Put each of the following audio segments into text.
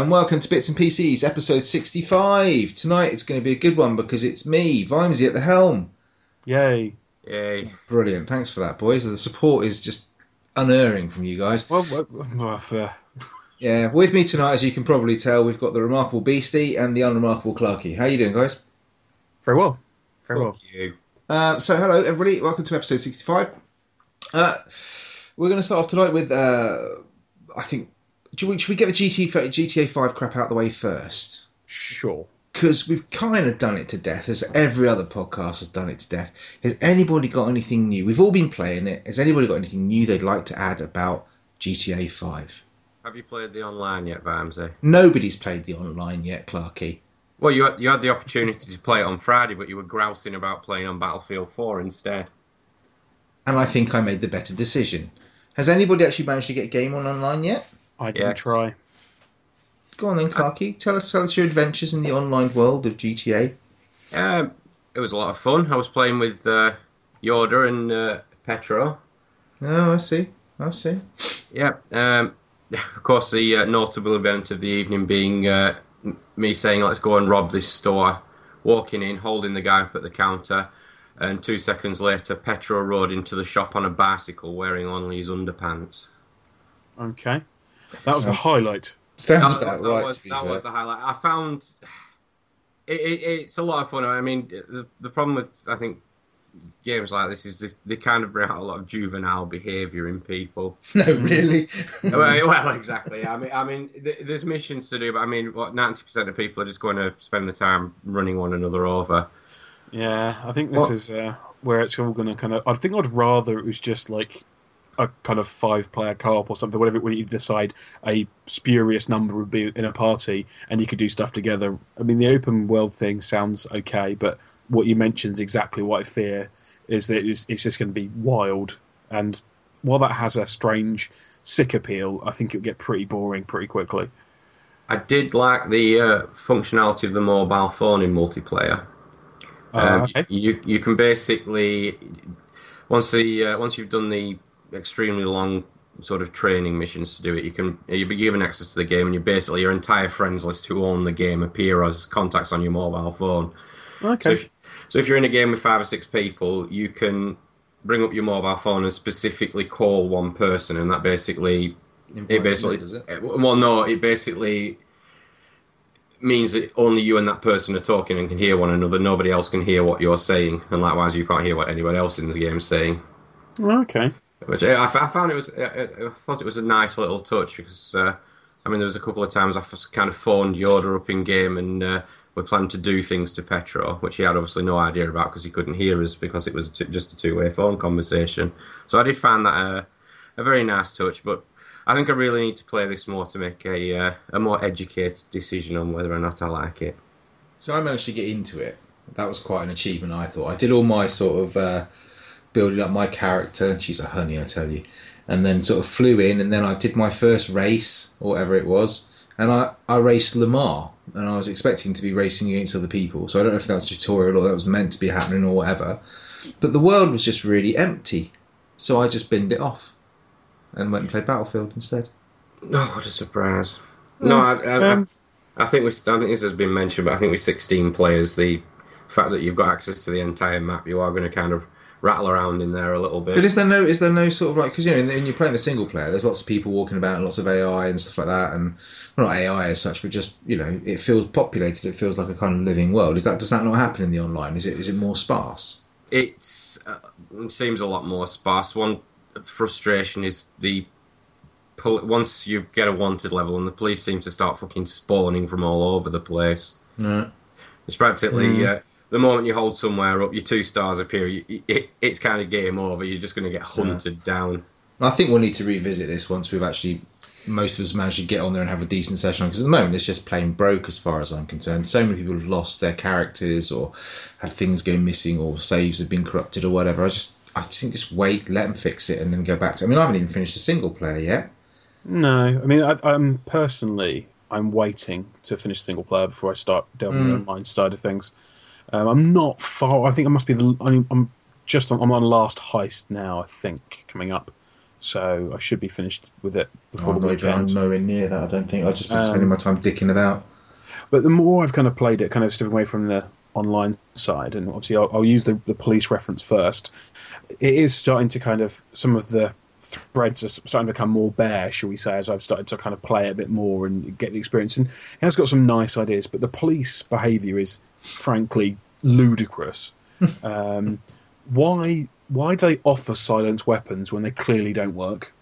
Hello and welcome to Bits and PCs, episode 65. Tonight it's going to be a good one because it's me, Vimesy, at the helm. Yay. Yay. Brilliant. Thanks for that, boys. The support is just unerring from you guys. Well, well, well uh, Yeah, with me tonight, as you can probably tell, we've got the remarkable Beastie and the unremarkable Clarky. How are you doing, guys? very well. Very Fuck well. you. Uh, so, hello, everybody. Welcome to episode 65. Uh, we're going to start off tonight with, uh, I think, should we, should we get the GT, GTA 5 crap out the way first? Sure. Because we've kind of done it to death, as every other podcast has done it to death. Has anybody got anything new? We've all been playing it. Has anybody got anything new they'd like to add about GTA 5? Have you played the online yet, Vimesy? Nobody's played the online yet, Clarky. Well, you had, you had the opportunity to play it on Friday, but you were grousing about playing on Battlefield 4 instead. And I think I made the better decision. Has anybody actually managed to get Game On online yet? I didn't Yes. try. Go on then, Clarky. Tell us, tell us your adventures in the online world of GTA. Um, it was a lot of fun. I was playing with uh, Yoda and uh, Petro. Oh, I see. I see. Yeah. Um, of course, the uh, notable event of the evening being uh, me saying, let's go and rob this store, walking in, holding the guy up at the counter, and two seconds later, Petro rode into the shop on a bicycle wearing only his underpants. Okay. That was So- the highlight. Sounds that, about that right. was, to that fair. was the highlight. I found it, it, it's a lot of fun. I mean, the, the problem with I think games like this is this, they kind of bring out a lot of juvenile behaviour in people. No, really. well, well, exactly. I mean, I mean, th- there's missions to do, but I mean, what ninety percent of people are just going to spend the time running one another over. Yeah, I think this What- is uh, where it's all going to kind of. I think I'd rather it was just like a kind of five player co op or something, whatever, where you decide a spurious number would be in a party and you could do stuff together. I mean, the open world thing sounds okay, but what you mentioned is exactly what I fear is that it's, it's just going to be wild. And while that has a strange, sick appeal, I think it'll get pretty boring pretty quickly. I did like the uh, functionality of the mobile phone in multiplayer. Uh, Um, okay. You you can basically once the uh, once you've done the extremely long sort of training missions to do it, you can you'll be given access to the game, and you basically your entire friends list who own the game appear as contacts on your mobile phone. So Okay. if, so if you're in a game with five or six people, you can bring up your mobile phone and specifically call one person, and that basically it basically does it? uh, well no it basically means that only you and that person are talking and can hear one another nobody else can hear what you're saying and likewise you can't hear what anybody else in the game is saying Okay. Which I, I found it was I, I thought it was a nice little touch because uh, I mean there was a couple of times I kind of phoned Yoda up in game and uh, we planned to do things to Petro which he had obviously no idea about because he couldn't hear us because it was t- just a two-way phone conversation so I did find that a, a very nice touch but I think I really need to play this more to make a uh, a more educated decision on whether or not I like it. So I managed to get into it. That was quite an achievement, I thought. I did all my sort of uh, building up my character. She's a honey, I tell you. And then sort of flew in, and then I did my first race, or whatever it was. And I, I raced Lamar, and I was expecting to be racing against other people. So I don't know if that was tutorial or that was meant to be happening or whatever. But the world was just really empty. So I just binned it off and went and played Battlefield instead. Oh, what a surprise! No, I, I, Um, I, I think we. I think this has been mentioned, but I think with 16 players, the fact that you've got access to the entire map, you are going to kind of rattle around in there a little bit. But is there no is there no sort of like because you know when you're playing the single player, there's lots of people walking about and lots of AI and stuff like that, and well, not AI as such, but just you know it feels populated. It feels like a kind of living world. Is that does that not happen in the online? Is it is it more sparse? It's uh, it seems a lot more sparse. One frustration is the once you get a wanted level and the police seem to start fucking spawning from all over the place. No. It's practically Mm. uh, the moment you hold somewhere up, your two stars appear. You, it, it's kind of game over. You're just going to get hunted down. I think we'll need to revisit this once we've actually most of us managed to get on there and have a decent session because at the moment it's just plain broke as far as I'm concerned. So many people have lost their characters or had things go missing or saves have been corrupted or whatever. I just I think just wait, let them fix it, and then go back to. I mean, I haven't even finished the single player yet. No, I mean, I, I'm personally, I'm waiting to finish single player before I start delving Mm. the online side of things. Um, I'm not far. I think I must be the. I'm, I'm just on. I'm on last heist now. I think coming up. so I should be finished with it before Oh, the I'm weekend. nowhere near that. I don't think. I've just been Um, spending my time dicking about. But the more I've kind of played it, kind of stepping away from the online side, and obviously I'll, I'll use the, the police reference first. It is starting to kind of some of the threads are starting to become more bare, shall we say, as I've started to kind of play it a bit more and get the experience. And it has got some nice ideas, but the police behaviour is frankly ludicrous. um, why why do they offer silence weapons when they clearly don't work?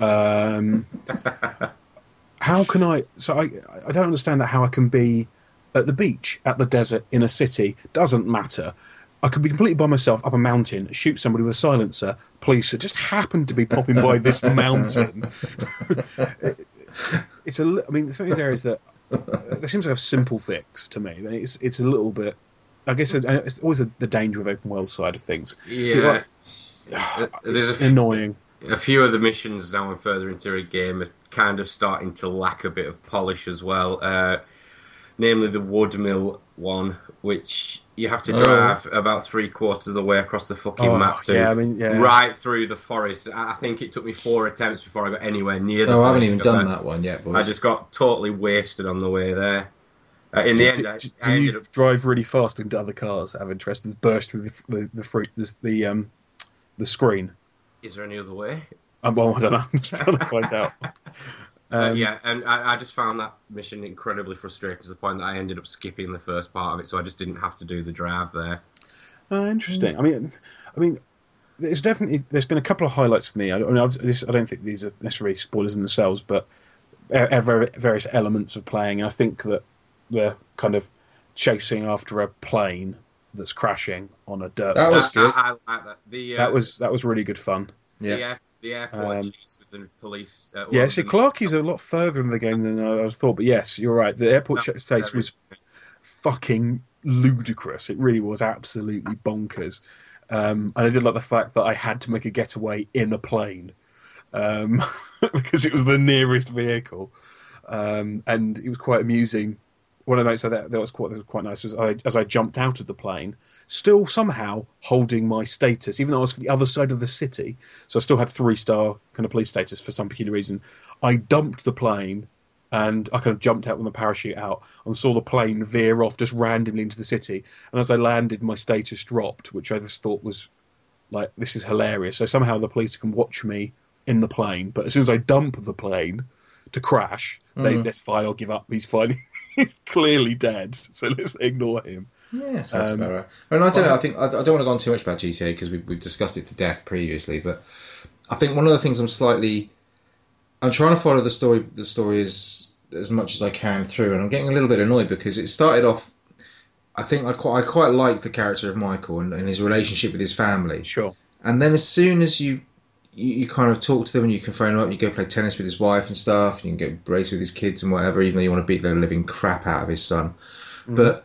Um, how can I? So I I don't understand that how I can be at the beach, at the desert, in a city. Doesn't matter. I could be completely by myself up a mountain, shoot somebody with a silencer. Police just happen to be popping by this mountain. It- it's a. I mean, some of these areas that there seems like a simple fix to me. It's it's a little bit. I guess it's always the danger of open world side of things. Yeah. Uh, There's It's a, annoying. a few of the missions now and further into the game are kind of starting to lack a bit of polish as well. Uh, namely the woodmill one, which you have to Oh. drive about three quarters of the way across the fucking Oh, map to. yeah, I mean, yeah. Right through the forest. I I think it took me four attempts before I got anywhere near the Oh, I haven't forest, even 'cause done I, that one yet, boys. I just got totally wasted on the way there. Uh, in the do, end, do- I, do I ended you up drive really fast into other cars? Have interest? Just burst through the the, the fruit the, the um the screen. Is there any other way? Um, well, I don't know. I'm just trying to find out. Uh, Um, yeah, and I, I just found that mission incredibly frustrating to the point that I ended up skipping the first part of it, so I just didn't have to do the drive there. Uh, interesting. I mean, I mean, there's definitely there's been a couple of highlights for me. I, don't- I, mean, I've- this, I don't think these are necessarily spoilers in themselves, but uh, uh, various elements of playing. And I think that the kind of chasing after a plane that's crashing on a dirt. That was good. I, I like that. The, uh, that was that was really good fun. the, Yeah. air, the airport Um, chase with the police. Uh, Yeah, see, the- Clarky's a lot further in the game than I thought, but yes, you're right. The airport was chase was fucking ludicrous. It really was absolutely bonkers. Um, and I did like the fact that I had to make a getaway in a plane um, because it was the nearest vehicle, um, and it was quite amusing. One of the notes that, that was quite that was quite nice was I, as I jumped out of the plane, still somehow holding my status, even though I was for the other side of the city. So I still had three star kind of police status for some peculiar reason. I dumped the plane and I kind of jumped out with my parachute out and saw the plane veer off just randomly into the city. And as I landed, my status dropped, which I just thought was like, this is hilarious. So somehow the police can watch me in the plane, but as soon as I dump the plane to crash, they, Mhm. that's fine, I'll give up. He's fine. He's clearly dead, so let's ignore him. Yeah, sounds Um, about right. I mean, I don't know. I think I, I don't want to go on too much about GTA because we, we've discussed it to death previously. But I think one of the things I'm slightly, I'm trying to follow the story, the story as as much as I can through, and I'm getting a little bit annoyed because it started off. I think I quite I quite liked the character of Michael and, and his relationship with his family. Sure. And then as soon as you, you you kind of talk to them and you can phone them up, you go play tennis with his wife and stuff, and you can go race with his kids and whatever, even though you want to beat the living crap out of his son. Mm. But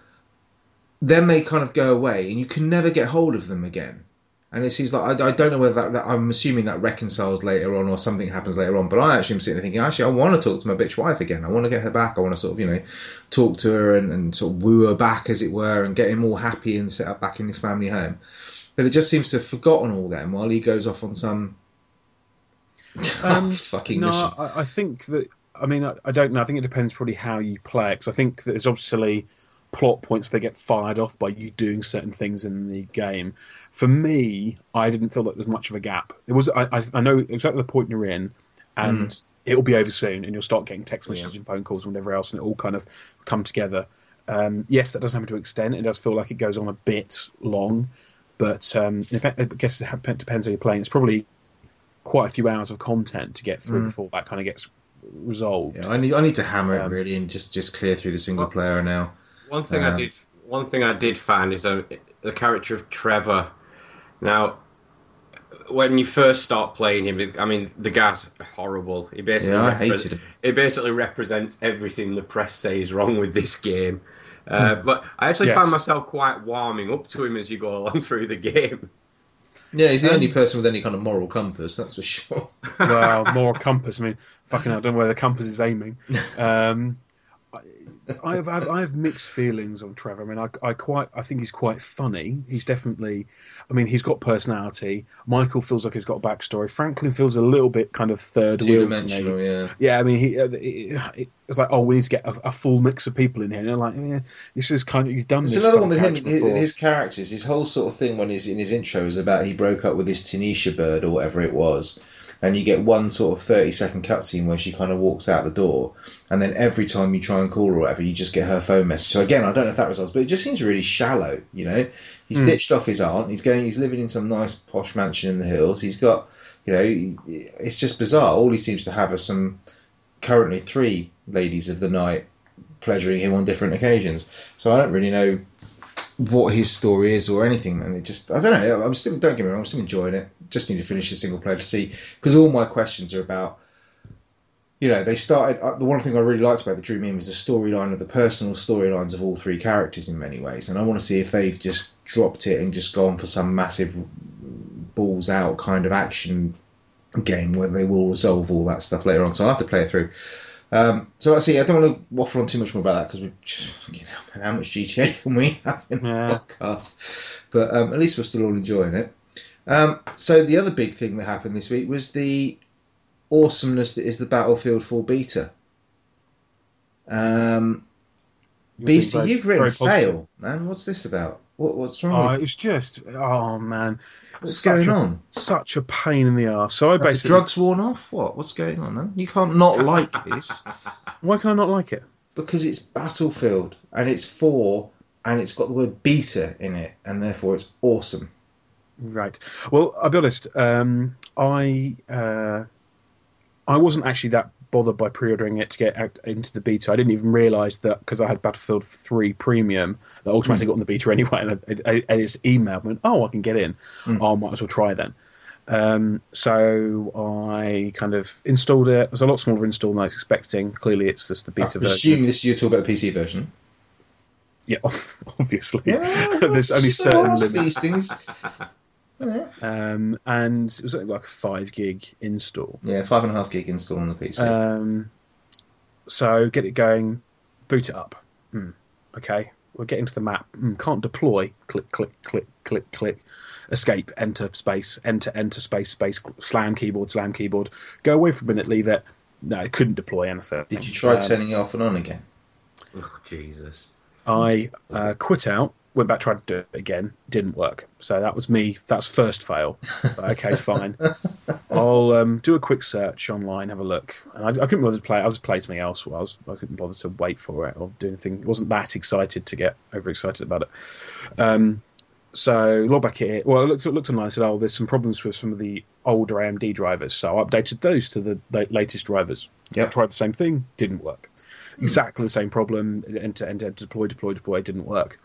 then they kind of go away and you can never get hold of them again. And it seems like I, I don't know whether that, that I'm assuming that reconciles later on or something happens later on. But I actually am sitting there thinking, actually, I want to talk to my bitch wife again. I want to get her back. I want to sort of, you know, talk to her and, and sort of woo her back, as it were, and get him all happy and set up back in his family home. But it just seems to have forgotten all them while he goes off on some Um, fucking no. I, I think that. I mean, I, I don't know. I think it depends probably how you play it. 'cause I think that there's obviously plot points that get fired off by you doing certain things in the game. For me, I didn't feel like there's much of a gap. It was. I, I, know exactly the point you're in, and it'll be over soon, and you'll start getting text messages and phone calls and whatever else, and it all kind of come together. Um, yes, that does happen to an extent. It does feel like it goes on a bit long, but um, I guess it depends how you're playing. It's probably quite a few hours of content to get through Mm. before that kind of gets resolved. Yeah, I need I need to hammer Um, it really and just just clear through the single Well- player now. One thing Um, I did, one thing I did find is uh, the character of Trevor. Now, when you first start playing him, I mean, the guy's horrible. He basically, Yeah, I repre- hated him. He basically represents everything the press says wrong with this game. Uh, but I actually Yes. found myself quite warming up to him as you go along through the game. Yeah, he's the Um, only person with any kind of moral compass, that's for sure. well, more compass. I mean, fucking, hell, I don't know where the compass is aiming. Um, I have, I have I have mixed feelings on Trevor. I mean, I, I quite I think he's quite funny. He's definitely, I mean, he's got personality. Michael feels like he's got a backstory. Franklin feels a little bit kind of third wheel to me. yeah. Yeah, I mean, he uh, it, it's like, oh, we need to get a, a full mix of people in here. And they're like, yeah, this is kind of you've done It's another one with him. His, before. his characters, his whole sort of thing when he's in his intro is about he broke up with this Tanisha bird or whatever it was, and you get one sort of thirty second cutscene where she kind of walks out the door, and then every time you try and call her or whatever, you just get her phone message. So again, I don't know if that results, but it just seems really shallow. You know, he's Hmm. ditched off his aunt. He's going. He's living in some nice posh mansion in the hills. He's got, you know, it's just bizarre. All he seems to have are some currently three ladies of the night pleasuring him on different occasions. So I don't really know what his story is or anything, and it just I don't know. I'm still don't get me wrong, I'm still enjoying it. Just need to finish the single player to see because all my questions are about. You know, they started. Uh, the one thing I really liked about the Dream In was the storyline of the personal storylines of all three characters in many ways, and I want to see if they've just dropped it and just gone for some massive balls out kind of action game where they will resolve all that stuff later on. So I'll have to play it through. Um, so let's see. I don't want to waffle on too much more about that because we, fucking hell, man, how much GTA can we have in Yeah. the podcast? But um, at least we're still all enjoying it. Um, so the other big thing that happened this week was the awesomeness that is the Battlefield 4 beta. Um, You've BC, very- you've written fail, man. What's this about? What, what's wrong? Oh, it's just, oh man, what's going a- on? such a pain in the ass. So I Have the basically, drugs worn off? What? What's going on, man? You can't not like this. why can I not like it? because it's Battlefield and it's four and it's got the word beta in it and therefore it's awesome. Right. Well, I'll be honest. Um, I uh, I wasn't actually that bothered by pre-ordering it to get out into the beta. I didn't even realise that because I had Battlefield 3 Premium that automatically got on the beta anyway, and I, I, I just emailed me, "Oh, I can get in. Mm. Oh, I might as well try then." Um, so I kind of installed it. It was a lot smaller install than I was expecting. Clearly, it's just the beta version. presume this you're talking about the PC version. Yeah, obviously. Yeah, There's only certain limits. these things. Yeah. Um, and it was only like a five gig install. yeah, five and a half gig install on the PC. Um, so get it going, boot it up. Hmm. Okay, we're getting to the map. Hmm. Can't deploy. Click, click, click, click, click. Escape. Enter space. Enter. Enter space. Space. Slam keyboard. Slam keyboard. Go away for a minute. Leave it. No, it couldn't deploy anything. Did you try Um, turning it off and on again? Oh, Jesus. I uh, quit out, went back, tried to do it again, didn't work. So that was me. That's first fail. okay, fine. I'll um, do a quick search online, have a look. And I, I couldn't bother to play. I was playing something else. I was. I couldn't bother to wait for it or do anything. I wasn't that excited to get overexcited about it. Um, so log back here. Well, I looked, looked online and said, oh, there's some problems with some of the older AMD drivers. So I updated those to the la- latest drivers. Yep. Tried the same thing, didn't work. Exactly the same problem. Enter, enter, deploy, deploy, deploy, didn't work.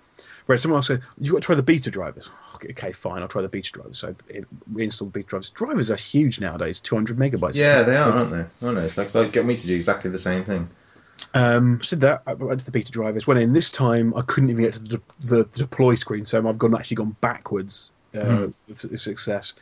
Whereas someone else said, you've got to try the beta drivers. Okay, fine, I'll try the beta drivers. So it, reinstall the beta drivers. Drivers are huge nowadays, 200 megabytes. Yeah, they are, aren't they? I know. It's like, like get me to do exactly the same thing. Um, so that I went to the beta drivers. Went in this time. I couldn't even get to the, de- the deploy screen, so I've gone actually gone backwards uh, Hmm. with with success.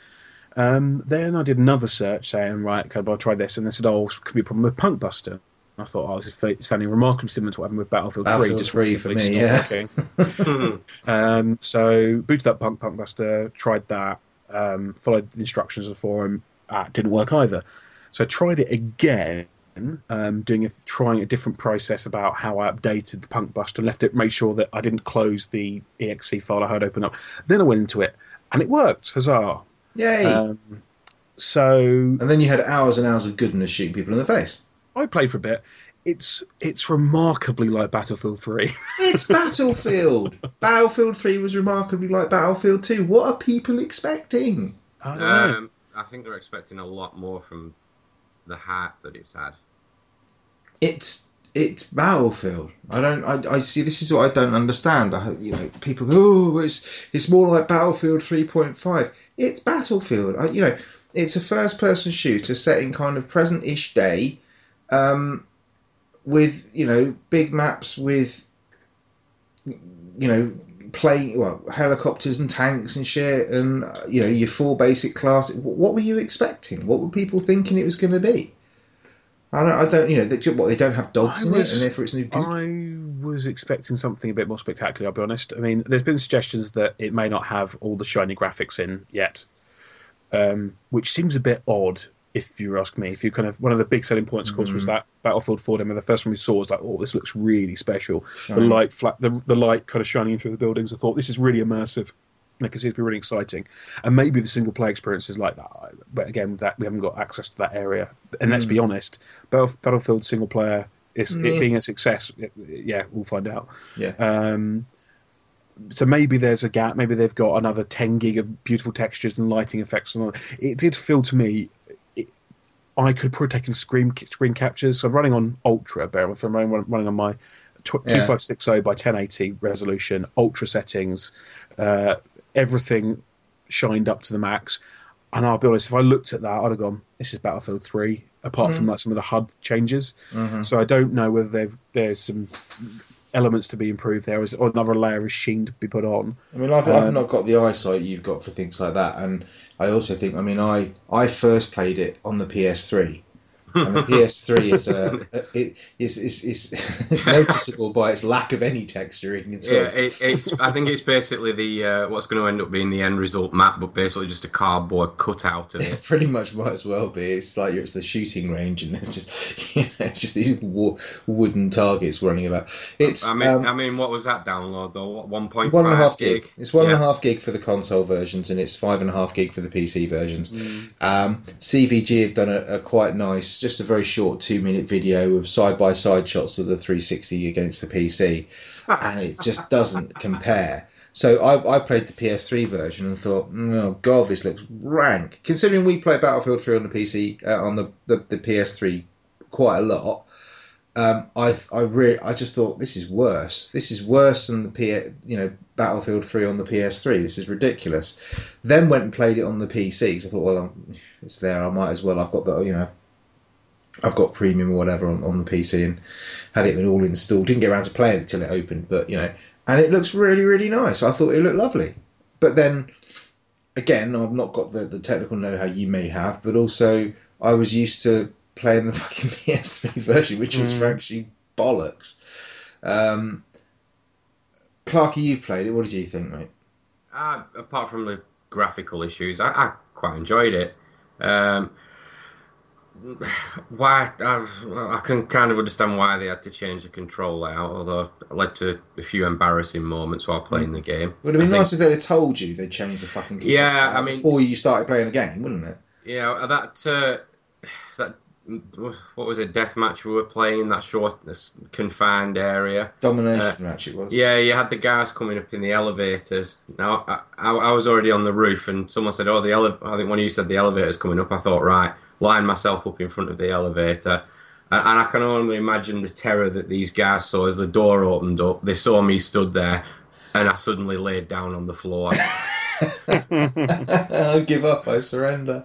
Um, then I did another search saying, right, okay, well, I'll try this, and they said, oh, it could be a problem with Punk Buster. And I thought, oh, this is sounding remarkably similar to what happened with Battlefield, Battlefield 3. Just 3 for randomly me, stopped yeah. working. Um, so booted up Punk Punkbuster, tried that, um, followed the instructions of the forum. Ah, didn't work either. So I tried it again, um, doing a, trying a different process about how I updated the Punk Buster, left it, made sure that I didn't close the exe file I had open up. Then I went into it, and it worked. Huzzah! Yay! Um, so and then you had hours and hours of goodness shooting people in the face. I played for a bit. It's it's remarkably like Battlefield 3. It's Battlefield. Battlefield 3 was remarkably like Battlefield 2. What are people expecting? I don't know. Um, I think they're expecting a lot more from the hype that it's had. It's it's Battlefield. I don't. I, I see. This is what I don't understand. I, you know, people go, "Oh, it's it's more like Battlefield 3.5." It's Battlefield. I, you know, it's a first-person shooter set in kind of present-ish day, um, with you know big maps with you know plane well helicopters and tanks and shit and uh, you know your four basic classes. What were you expecting? What were people thinking it was going to be? I don't, I don't, you know, they, what they don't have dogs I in was- it, and therefore it's good. I was expecting something a bit more spectacular. I'll be honest. I mean, there's been suggestions that it may not have all the shiny graphics in yet, um, which seems a bit odd. If you ask me, if you kind of one of the big selling points, of course, was Mm. that Battlefield 4 demo. The first one we saw was like, oh, this looks really special. Shiny. The light, flat, the, the light kind of shining through the buildings. I thought this is really immersive. And I can see it be really exciting, and maybe the single player experience is like that. But again, that we haven't got access to that area. And let's Mm. be honest, Battlefield single player is it Mm. being a success. it- yeah, we'll find out. Yeah. Um, so maybe there's a gap. Maybe they've got another 10 gig of beautiful textures and lighting effects. And all. It did feel to me. I could probably taken screen screen captures. So I'm running on ultra. Bear with me, I'm running, running on my tw- Yeah. 2560 by 1080 resolution, ultra settings, uh, everything shined up to the max. And I'll be honest, if I looked at that, I'd have gone, "This is Battlefield 3." Apart from Mm. like some of the HUD changes, Mhm. so I don't know whether there's some elements to be improved there, is- or another layer of sheen to be put on. I mean, I've, I've Um, not got the eyesight you've got for things like that, and I also think, I mean, I I first played it on the PS3, and the PS3 is a it is is is noticeable by its lack of any texturing. It's Yeah, it, it's. I think it's basically the uh, what's going to end up being the end result map, but basically just a cardboard cutout of It it. pretty much might as well be. It's like it's the shooting range, and it's just you know, it's just these wo- wooden targets running about. It's I mean, um, I mean, what was that download though? One point one and a half five gig. It's one and a half gig for the console versions, and it's five and a half gig for the PC versions. Mm. Um, CVG have done a, a quite nice, just a very short two minute video of side by side shots of the 360 against the PC, and it just doesn't compare. So I, I played the PS3 version and thought, oh god, this looks rank. Considering we play Battlefield 3 on the PC uh, on the, the, the PS3 quite a lot, um, I I re- I just thought this is worse. This is worse than the P you know Battlefield 3 on the PS3. This is ridiculous. Then went and played it on the PC because I thought, well, um, it's there. I might as well. I've got the you know. I've got premium or whatever on, on the PC and had it all installed. Didn't get around to playing it until it opened, but you know, and it looks really, really nice. I thought it looked lovely. But then, again, I've not got the, the technical know-how you may have, but also I was used to playing the fucking PS3 version, which was Mm. actually bollocks. Um, Clarky, you've played it. What did you think, mate? Uh, apart from the graphical issues, I, I quite enjoyed it. Um, why I, I can kind of understand why they had to change the control layout, although it led to a few embarrassing moments while playing the game. Would have been nice if they'd have told you they'd changed the fucking control Yeah, I mean- before you started playing the game, wouldn't it? Yeah, that uh, that what was it? Death match we were playing in that short, confined area. Domination uh, match it was. Yeah, you had the guys coming up in the elevators. Now, I, I, I was already on the roof, and someone said, "Oh, the ele-, I think one of you said the elevator's coming up." I thought, right, line myself up in front of the elevator, and, and I can only imagine the terror that these guys saw as the door opened up. They saw me stood there, and I suddenly laid down on the floor. I give up. I surrender.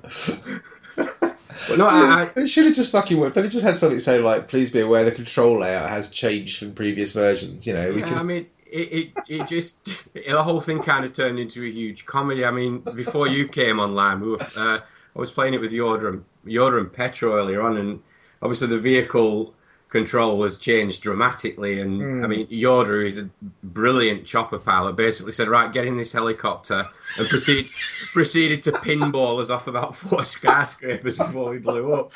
but no, I, I, They should have just fucking worked. They just had something say like, "Please be aware the control layout has changed from previous versions." You know, we Yeah, could. I mean, it, it, it just the whole thing kind of turned into a huge comedy. I mean, before you came online, we were, uh, I was playing it with Yoda and Yoda and Petro earlier on, and obviously the vehicle control has changed dramatically. And Hmm. I mean, Yoda, is a brilliant chopper pilot, basically said, "Right, get in this helicopter," and proceed proceeded to pinball us off about four skyscrapers before we blew up.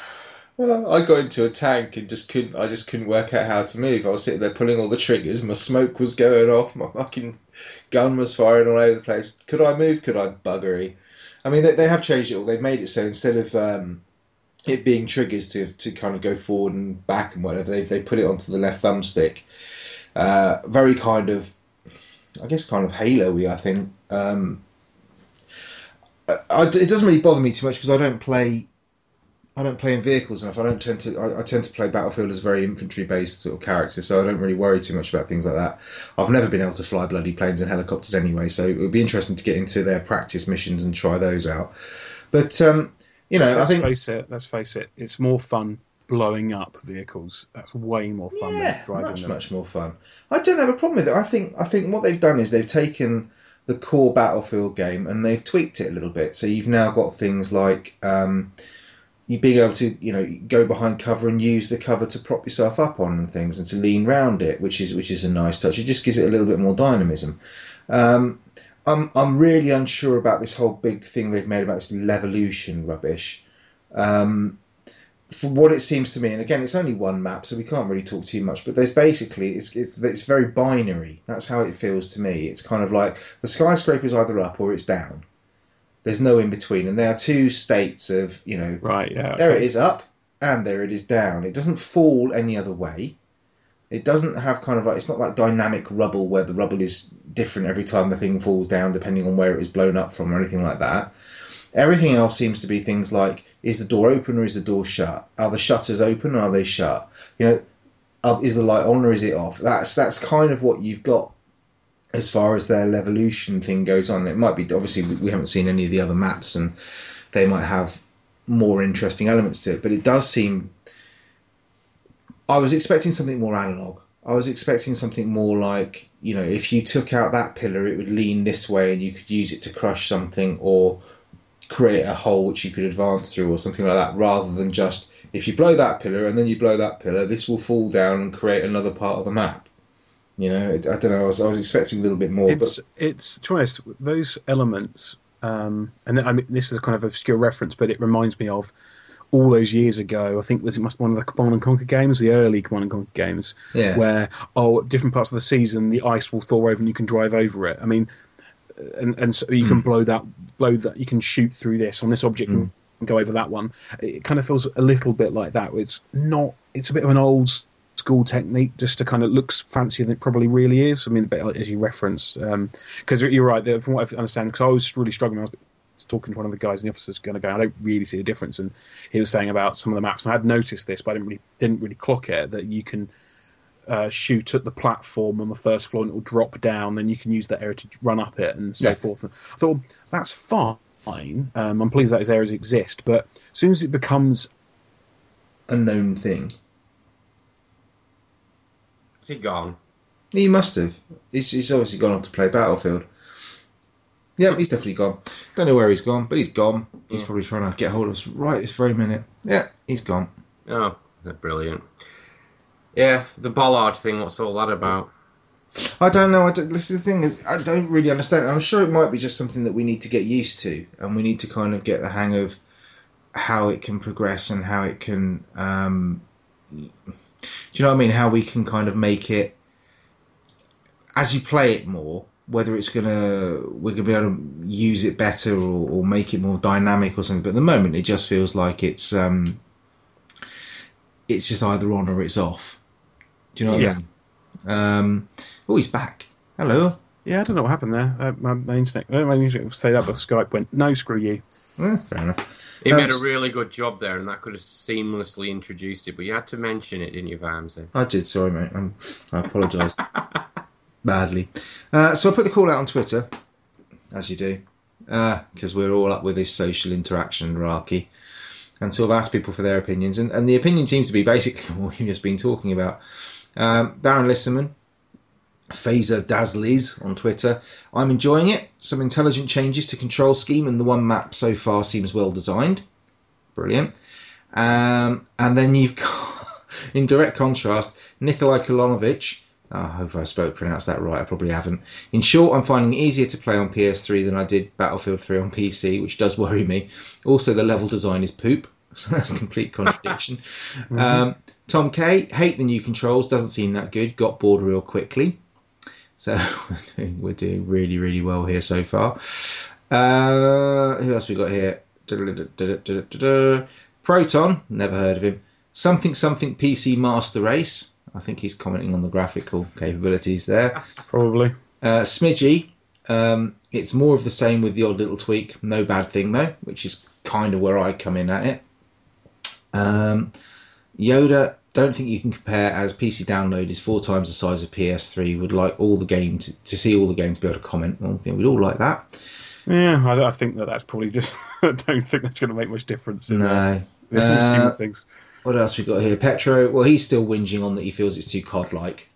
Well, I got into a tank and just couldn't. I just couldn't work out how to move. I was sitting there pulling all the triggers. My smoke was going off. My fucking gun was firing all over the place. Could I move? Could I buggery? I mean, they, they have changed it all. They've made it so instead of um, it being triggers to, to kind of go forward and back and whatever, they they put it onto the left thumbstick. Uh, very kind of, I guess, kind of Halo-y. I think. Um, I, it doesn't really bother me too much because I don't play I don't play in vehicles enough. I don't tend to. I, I tend to play Battlefield as a very infantry-based sort of character, so I don't really worry too much about things like that. I've never been able to fly bloody planes and helicopters anyway, so it would be interesting to get into their practice missions and try those out. But um, you know, I let's think face it. Let's face it. It's more fun blowing up vehicles. That's way more fun yeah, than driving much them. much more fun. I don't have a problem with it. I think I think what they've done is they've taken the core Battlefield game and they've tweaked it a little bit. So you've now got things like um, you being able to you know go behind cover and use the cover to prop yourself up on and things and to lean round it, which is which is a nice touch. It just gives it a little bit more dynamism. Um, I'm I'm really unsure about this whole big thing they've made about this levolution rubbish. Um, for what it seems to me, and again, it's only one map, so we can't really talk too much. But there's basically it's it's it's very binary. That's how it feels to me. It's kind of like the skyscraper's either up or it's down. There's no in between, and there are two states of you know Right. Yeah. there it is up and there it is down. It doesn't fall any other way. It doesn't have kind of like it's not like dynamic rubble where the rubble is different every time the thing falls down depending on where it was blown up from or anything like that. Everything else seems to be things like is the door open or is the door shut? Are the shutters open or are they shut? You know, is the light on or is it off? That's that's kind of what you've got as far as their levolution thing goes on. It might be obviously we haven't seen any of the other maps and they might have more interesting elements to it, but it does seem. I was expecting something more analog. I was expecting something more like, you know, if you took out that pillar, it would lean this way and you could use it to crush something or create a hole which you could advance through or something like that, rather than just if you blow that pillar and then you blow that pillar, this will fall down and create another part of the map. You know, it, I don't know. I was, I was expecting a little bit more, it's it's to be honest, those elements, um, and I mean this is a kind of obscure reference, but it reminds me of all those years ago. I think was it must be one of the Command and Conquer games, the early Command and Conquer games, yeah, where oh, at different parts of the season the ice will thaw over and you can drive over it. I mean, uh, and and so you can hmm. blow that blow that you can shoot through this on this object and hmm. go over that one. It kind of feels a little bit like that. It's not. It's a bit of an old school technique just to kind of looks fancier than it probably really is. I mean, but as you referenced, um, because you're right. From what I understand, because I was really struggling. I was was talking to one of the guys in the office going to go. I don't really see a difference, and he was saying about some of the maps. And I had noticed this, but I didn't really didn't really clock it that you can uh, shoot at the platform on the first floor and it will drop down. Then you can use that area to run up it and so Yeah. forth. And I thought well, that's fine. Um, I'm pleased that those areas exist, but as soon as it becomes a known thing. Is he gone? He must have. He's, he's obviously gone off to play Battlefield. Yeah, he's definitely gone. Don't know where he's gone, but he's gone. He's Yeah. probably trying to get hold of us right this very minute. Yeah, he's gone. Oh, brilliant. Yeah, the bollard thing. What's all that about? I don't know. I don't, this is the thing is I don't really understand. I'm sure it might be just something that we need to get used to, and we need to kind of get the hang of how it can progress and how it can. Um, do you know what I mean? How we can kind of make it as you play it more. Whether it's gonna we're gonna be able to use it better or, or make it more dynamic or something. But at the moment, it just feels like it's um, it's just either on or it's off. Do you know what Yeah. I mean? Um, oh, he's back. Hello. yeah, I don't know what happened there. Uh, my, my internet, uh, my internet stayed up, but Skype went no, screw you. Eh, fair enough. He Um, made a really good job there, and that could have seamlessly introduced it. But you had to mention it, didn't you, Vamsy? I did. Sorry, mate. Um, I apologise badly. Uh, so I put the call out on Twitter, as you do, because we're all up with this social interaction hierarchy, and sort of asked people for their opinions. And, and the opinion seems to be basically what we've just been talking about. Um, Darren Lisserman, Phaser Dazzlies on Twitter. I'm enjoying it. Some intelligent changes to control scheme, and the one map so far seems well designed. Brilliant. Um, and then you've got, in direct contrast, Nikolai Kolonovich. I hope I spoke pronounced that right. I probably haven't. In short, I'm finding it easier to play on PS3 than I did Battlefield 3 on PC, which does worry me. Also, the level design is poop, so that's a complete contradiction. um, Tom K, hate the new controls. Doesn't seem that good. Got bored real quickly. So we're doing, we're doing really, really well here so far. Uh, who else we got here? Proton, never heard of him. Something something PC Master Race. I think he's commenting on the graphical capabilities there. Probably. Uh, Smidgy, um, it's more of the same with the odd little tweak. No bad thing though, which is kind of where I come in at it. Um, Yoda, don't think you can compare as PC download is four times the size of PS3. Would like all the games to, to see all the games be able to comment. Well, we'd all like that. Yeah, I, I think that that's probably just. I don't think that's going to make much difference in uh, No. the scheme Uh, of things. What else we got here? Petro. Well, he's still whinging on that he feels it's too COD-like.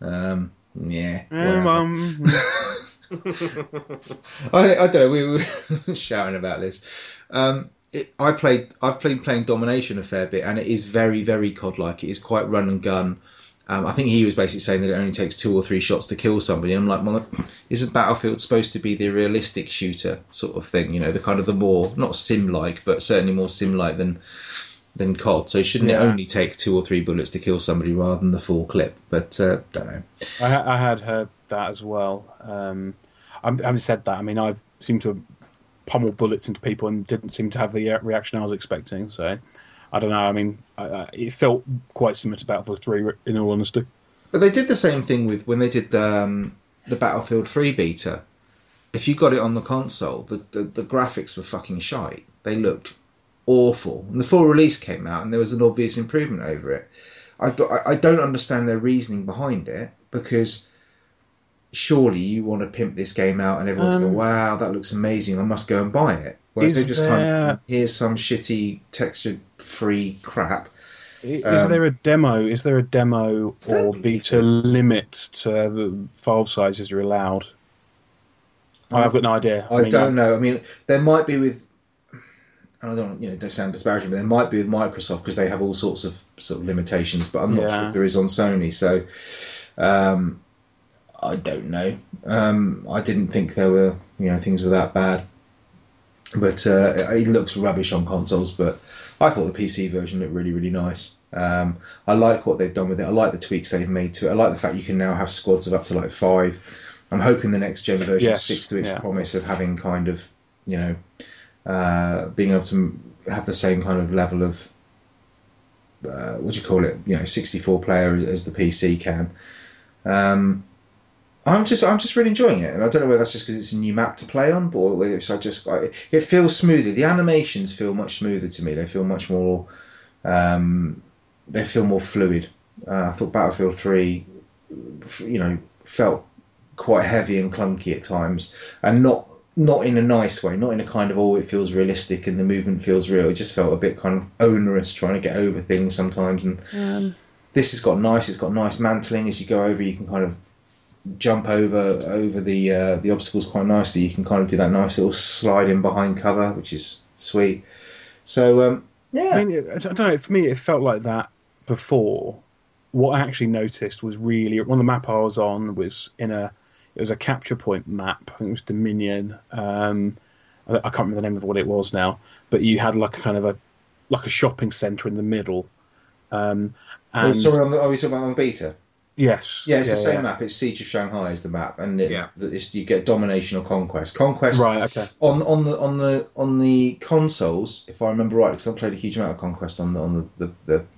Um, yeah. Um, um, I, I don't know. We were shouting about this. Um, it, I played. I've played playing domination a fair bit, and it is very, very COD-like. It is quite run and gun. Um, I think he was basically saying that it only takes two or three shots to kill somebody. And I'm like, well, isn't Battlefield supposed to be the realistic shooter sort of thing? You know, the kind of the more not sim-like, but certainly more sim-like than than COD. So shouldn't Yeah. it only take two or three bullets to kill somebody rather than the full clip? But uh, don't know. I, I had heard that as well. Um, I'm, having said that, I mean, I've seemed to pummel bullets into people and didn't seem to have the uh, reaction I was expecting. So, I don't know. I mean, I, I, it felt quite similar to Battlefield 3, in all honesty. But they did the same thing with when they did the, um, the Battlefield 3 beta. If you got it on the console, the, the, the graphics were fucking shite. They looked awful. And the full release came out, and there was an obvious improvement over it. I, I- I don't understand their reasoning behind it because surely you want to pimp this game out and everyone to go, Um, wow, that looks amazing. I must go and buy it. Whereas they just kind of here's some shitty textured free crap. Is Um, there a demo? Is there a demo or beta limit to the file sizes you're allowed? I've got no idea. I, mean, don't know. I mean, there might be with. And I don't, you know, don't sound disparaging, but there might be with Microsoft because they have all sorts of sort of limitations. But I'm not Yeah. sure if there is on Sony. So, um, I don't know. Um, I didn't think there were, you know, things were that bad. But uh, it it looks rubbish on consoles. But I thought the PC version looked really, really nice. Um, I like what they've done with it. I like the tweaks they've made to it. I like the fact you can now have squads of up to like five. I'm hoping the next gen version Yes, sticks to its yeah. promise of having kind of, you know, uh, being able to have the same kind of level of uh, what do you call it? You know, 64 player as, the PC can. Um, I'm just I'm just really enjoying it, and I don't know whether that's just because it's a new map to play on, or whether it's I just I, it feels smoother. The animations feel much smoother to me. They feel much more um, they feel more fluid. Uh, I thought Battlefield 3, you know, felt quite heavy and clunky at times, and not not in a nice way, not in a kind of oh it feels realistic and the movement feels real. It just felt a bit kind of onerous trying to get over things sometimes. And Um, this has got nice. It's got nice mantling as you go over. You can kind of jump over over the uh, the obstacles quite nicely. You can kind of do that nice little slide in behind cover, which is sweet. So um, yeah, I mean, I don't know. For me, it felt like that before. What I actually noticed was really one of the map I was on was in a it was a capture point map. I think it was Dominion. Um, I, I can't remember the name of what it was now, but you had like a kind of a like a shopping centre in the middle. Um, Oh, and sorry, on the, are we talking about on beta? yes, Yeah, it's the same yeah. map. It's Siege of Shanghai is the map, and it, Yeah. it's, you get domination or conquest. Conquest Right. Okay. on on the on the on the consoles, if I remember right, because I played a huge amount of conquest on the on the the,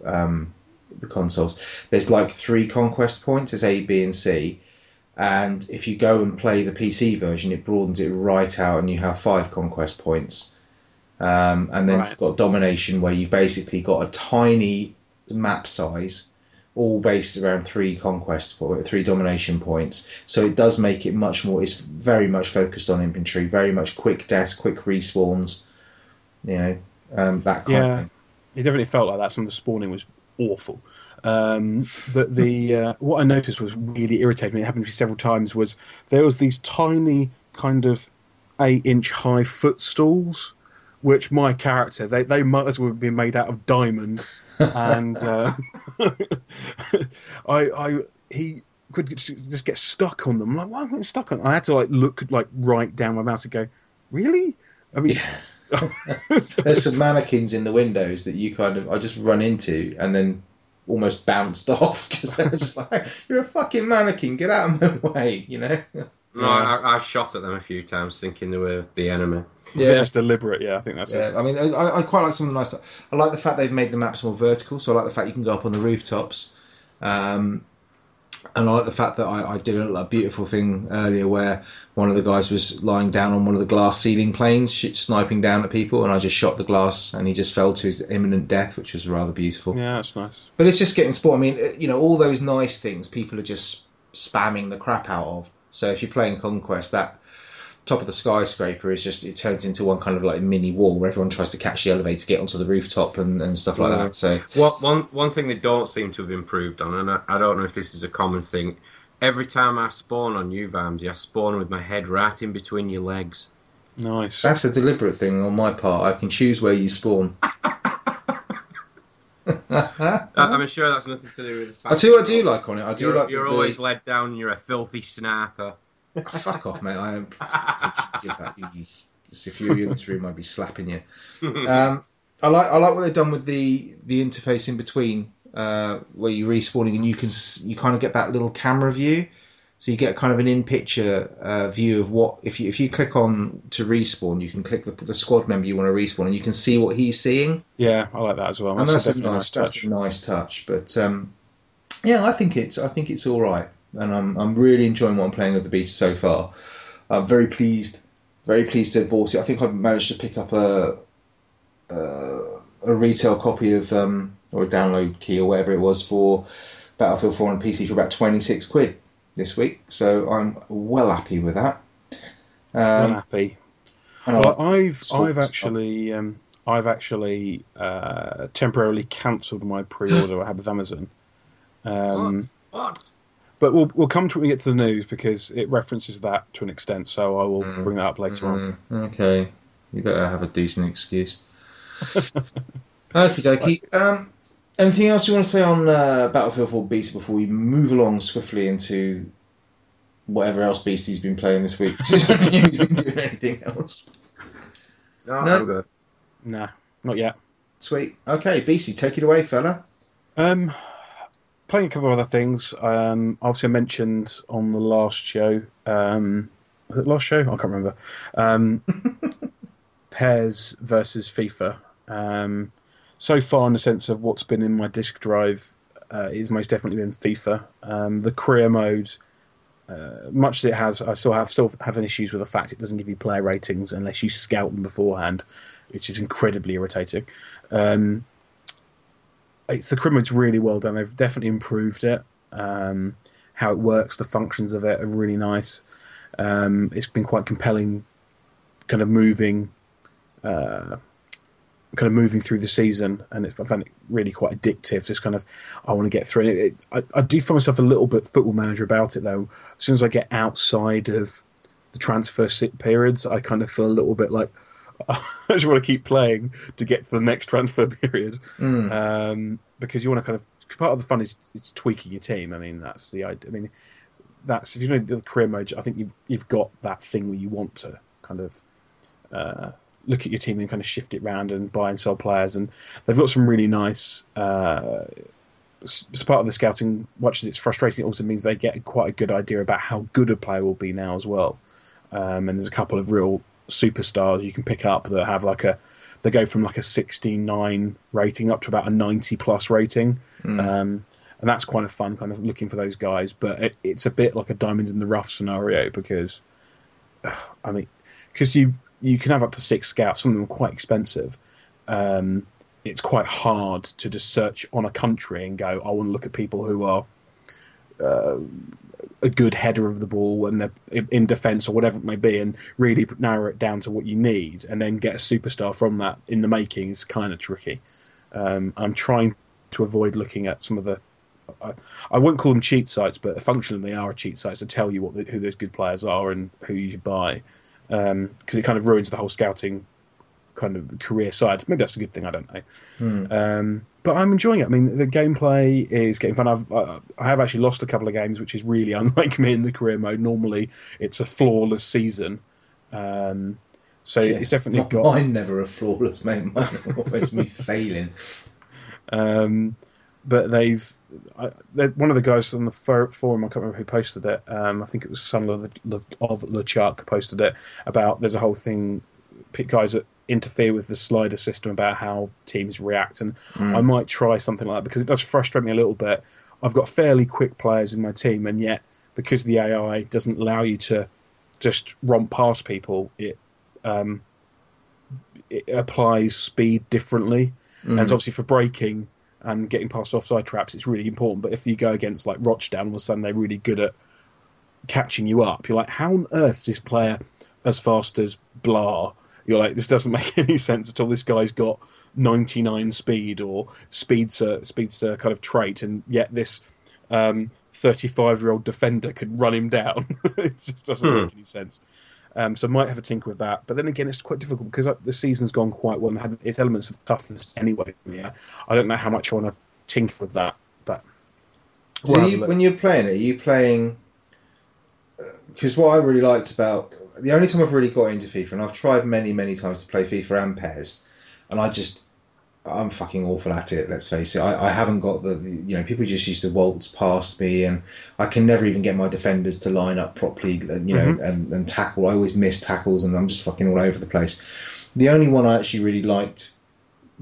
the um the consoles. There's like three conquest points. There's A, B, and C. And if you go and play the PC version, it broadens it right out, and you have five conquest points. Um, and then Right. you've got domination, where you've basically got a tiny map size, all based around three conquest po- three domination points. So it does make it much more. It's very much focused on infantry, very much quick deaths, quick respawns. You know, um, that kind Yeah. of thing. It definitely felt like that. Some of the spawning was awful. Um, but the uh, what I noticed was really irritating. It happened to me several times. Was there was these tiny kind of eight inch high footstools, which my character they they might as well be made out of diamond, and uh, I I he could just get stuck on them. Like, why am I stuck on? I had to like look like right down my mouse and go, really? I mean, There's some mannequins in the windows that you kind of I just run into and then almost bounced off because they're just like you're a fucking mannequin, get out of my way, you know. No, I, I shot at them a few times thinking they were the enemy. Yeah, think that's deliberate. Yeah, I think that's it. Yeah, I mean, I, I quite like some of the nice stuff. I like the fact they've made the maps more vertical, so I like the fact you can go up on the rooftops. Um, and I like the fact that I, I did a, a beautiful thing earlier where one of the guys was lying down on one of the glass ceiling planes, sh- sniping down at people, and I just shot the glass, and he just fell to his imminent death, which was rather beautiful. Yeah, that's nice. But it's just getting sport. I mean, you know, all those nice things people are just spamming the crap out of. So if you're playing Conquest, that top of the skyscraper is just it turns into one kind of like mini wall where everyone tries to catch the elevator to get onto the rooftop and, and stuff like Yeah. that. Mm. So What one one thing they don't seem to have improved on, and I, I don't know if this is a common thing. Every time I spawn on you, Vamsy, I spawn with my head right in between your legs. Nice. That's a deliberate thing on my part. I can choose where you spawn. I- I'm sure that's nothing to do with. The I tell you what I do like on it. I do You're, like you're the, the- always led down. and You're a filthy sniper. Fuck off, mate. I am. give that. You, you, if you were in this room, I'd be slapping you. Um, I like I like what they've done with the the interface in between, uh, where you're respawning and you can s- you kind of get that little camera view, so you get kind of an in picture uh, view of what if you if you click on to respawn, you can click the, the squad member you want to respawn and you can see what he's seeing, Yeah, I like that as well. and that's, a definitely nice that's touch. a nice touch. But um, yeah, I think it's I think it's all right, and I'm I'm really enjoying what I'm playing with the beta so far. I'm very pleased, very pleased to have bought it. I think I've managed to pick up a uh, a retail copy of um, or a download key or whatever it was for Battlefield 4 on PC for about 26 quid this week. So I'm well happy with that. I'm Um, happy. I Well, like- I've Sort I've actually um, I've actually uh, temporarily cancelled my pre-order I had with Amazon. Um, what? But we'll we'll come to when we get to the news because it references that to an extent. So I will Mm. bring that up later on. Mm, okay, you better have a decent excuse. Okie dokie. Um, anything else you want to say on uh, Battlefield 4 Beast before we move along swiftly into whatever else Beastie's been playing this week? 'Cause I don't think he's been doing anything else. No, No. Good. Nah, not yet. Sweet. Okay, Beastie, take it away, fella. Um, playing a couple of other things. Um, obviously, I mentioned on the last show. Um, was it last show? I can't remember. Um, PES versus FIFA. Um, so far, in the sense of what's been in my disk drive, uh, is most definitely been FIFA. Um, the career mode, uh, much as it has, I still have still having issues with the fact it doesn't give you player ratings unless you scout them beforehand, which is incredibly irritating. Um, it's the mode's really well done. They've definitely improved it. Um, how it works, the functions of it are really nice. Um, it's been quite compelling, kind of moving, uh, kind of moving through the season, and I found it really quite addictive. Just kind of, I want to get through it. it I, I do find myself a little bit football manager about it though. As soon as I get outside of the transfer sit periods, I kind of feel a little bit like I just want to keep playing to get to the next transfer period Mm. um, because you want to kind of part of the fun is it's tweaking your team. I mean, that's the idea. I mean, that's if you know the career mode. I think you've you've got that thing where you want to kind of uh, look at your team and kind of shift it around and buy and sell players. And they've got some really nice. Uh, as part of the scouting, much as it's frustrating, it also means they get quite a good idea about how good a player will be now as well. Um, and there's a couple of real superstars you can pick up that have like a they go from like a 69 rating up to about a 90 plus rating Mm. um, and that's kind of fun kind of looking for those guys but it, it's a bit like a diamond in the rough scenario because i mean because you you can have up to six scouts some of them are quite expensive um, it's quite hard to just search on a country and go i want to look at people who are uh, a good header of the ball and they're in- defence or whatever it may be, and really narrow it down to what you need, and then get a superstar from that in the making is kind of tricky. Um, I'm trying to avoid looking at some of the. I, I won't call them cheat sites, but functionally they are cheat sites to tell you what the, who those good players are and who you should buy, because it kind of ruins the whole scouting kind of career side. Maybe that's a good thing. I don't know. Mm. Um, but I'm enjoying it. I mean, the gameplay is getting fun. I've, I have actually lost a couple of games, which is really unlike me in the career mode. Normally, it's a flawless season. Um, so Yeah. it's definitely Not- got. Mine never a flawless, mate. Mine always me failing. Um, but they've I, one of the guys on the forum. I can't remember who posted it. Um, I think it was son of, of LeChuck posted it about. There's a whole thing. Pick guys that interfere with the slider system about how teams react, and Mm. I might try something like that because it does frustrate me a little bit. I've got fairly quick players in my team, and yet because the AI doesn't allow you to just romp past people, it um, it applies speed differently. Mm. And so obviously for breaking and getting past offside traps, it's really important. But if you go against like Rochdale, all of a sudden they're really good at catching you up. You're like, how on earth is this player as fast as blah? You're like, this doesn't make any sense at all. This guy's got 99 speed or speedster speedster kind of trait, and yet this um, 35 year old defender could run him down. it just doesn't Hmm. make any sense. Um, so I might have a tinker with that. But then again, it's quite difficult because uh, the season's gone quite well and had its elements of toughness anyway. Yeah, I don't know how much I want to tinker with that, but So you, when you're playing it, are you playing? Because what I really liked about the only time I've really got into FIFA, and I've tried many, many times to play FIFA and PES, and I just I'm fucking awful at it. Let's face it. I, I haven't got the you know people just used to waltz past me, and I can never even get my defenders to line up properly. uh, You know, Mhm. and, and tackle. I always miss tackles, and I'm just fucking all over the place. The only one I actually really liked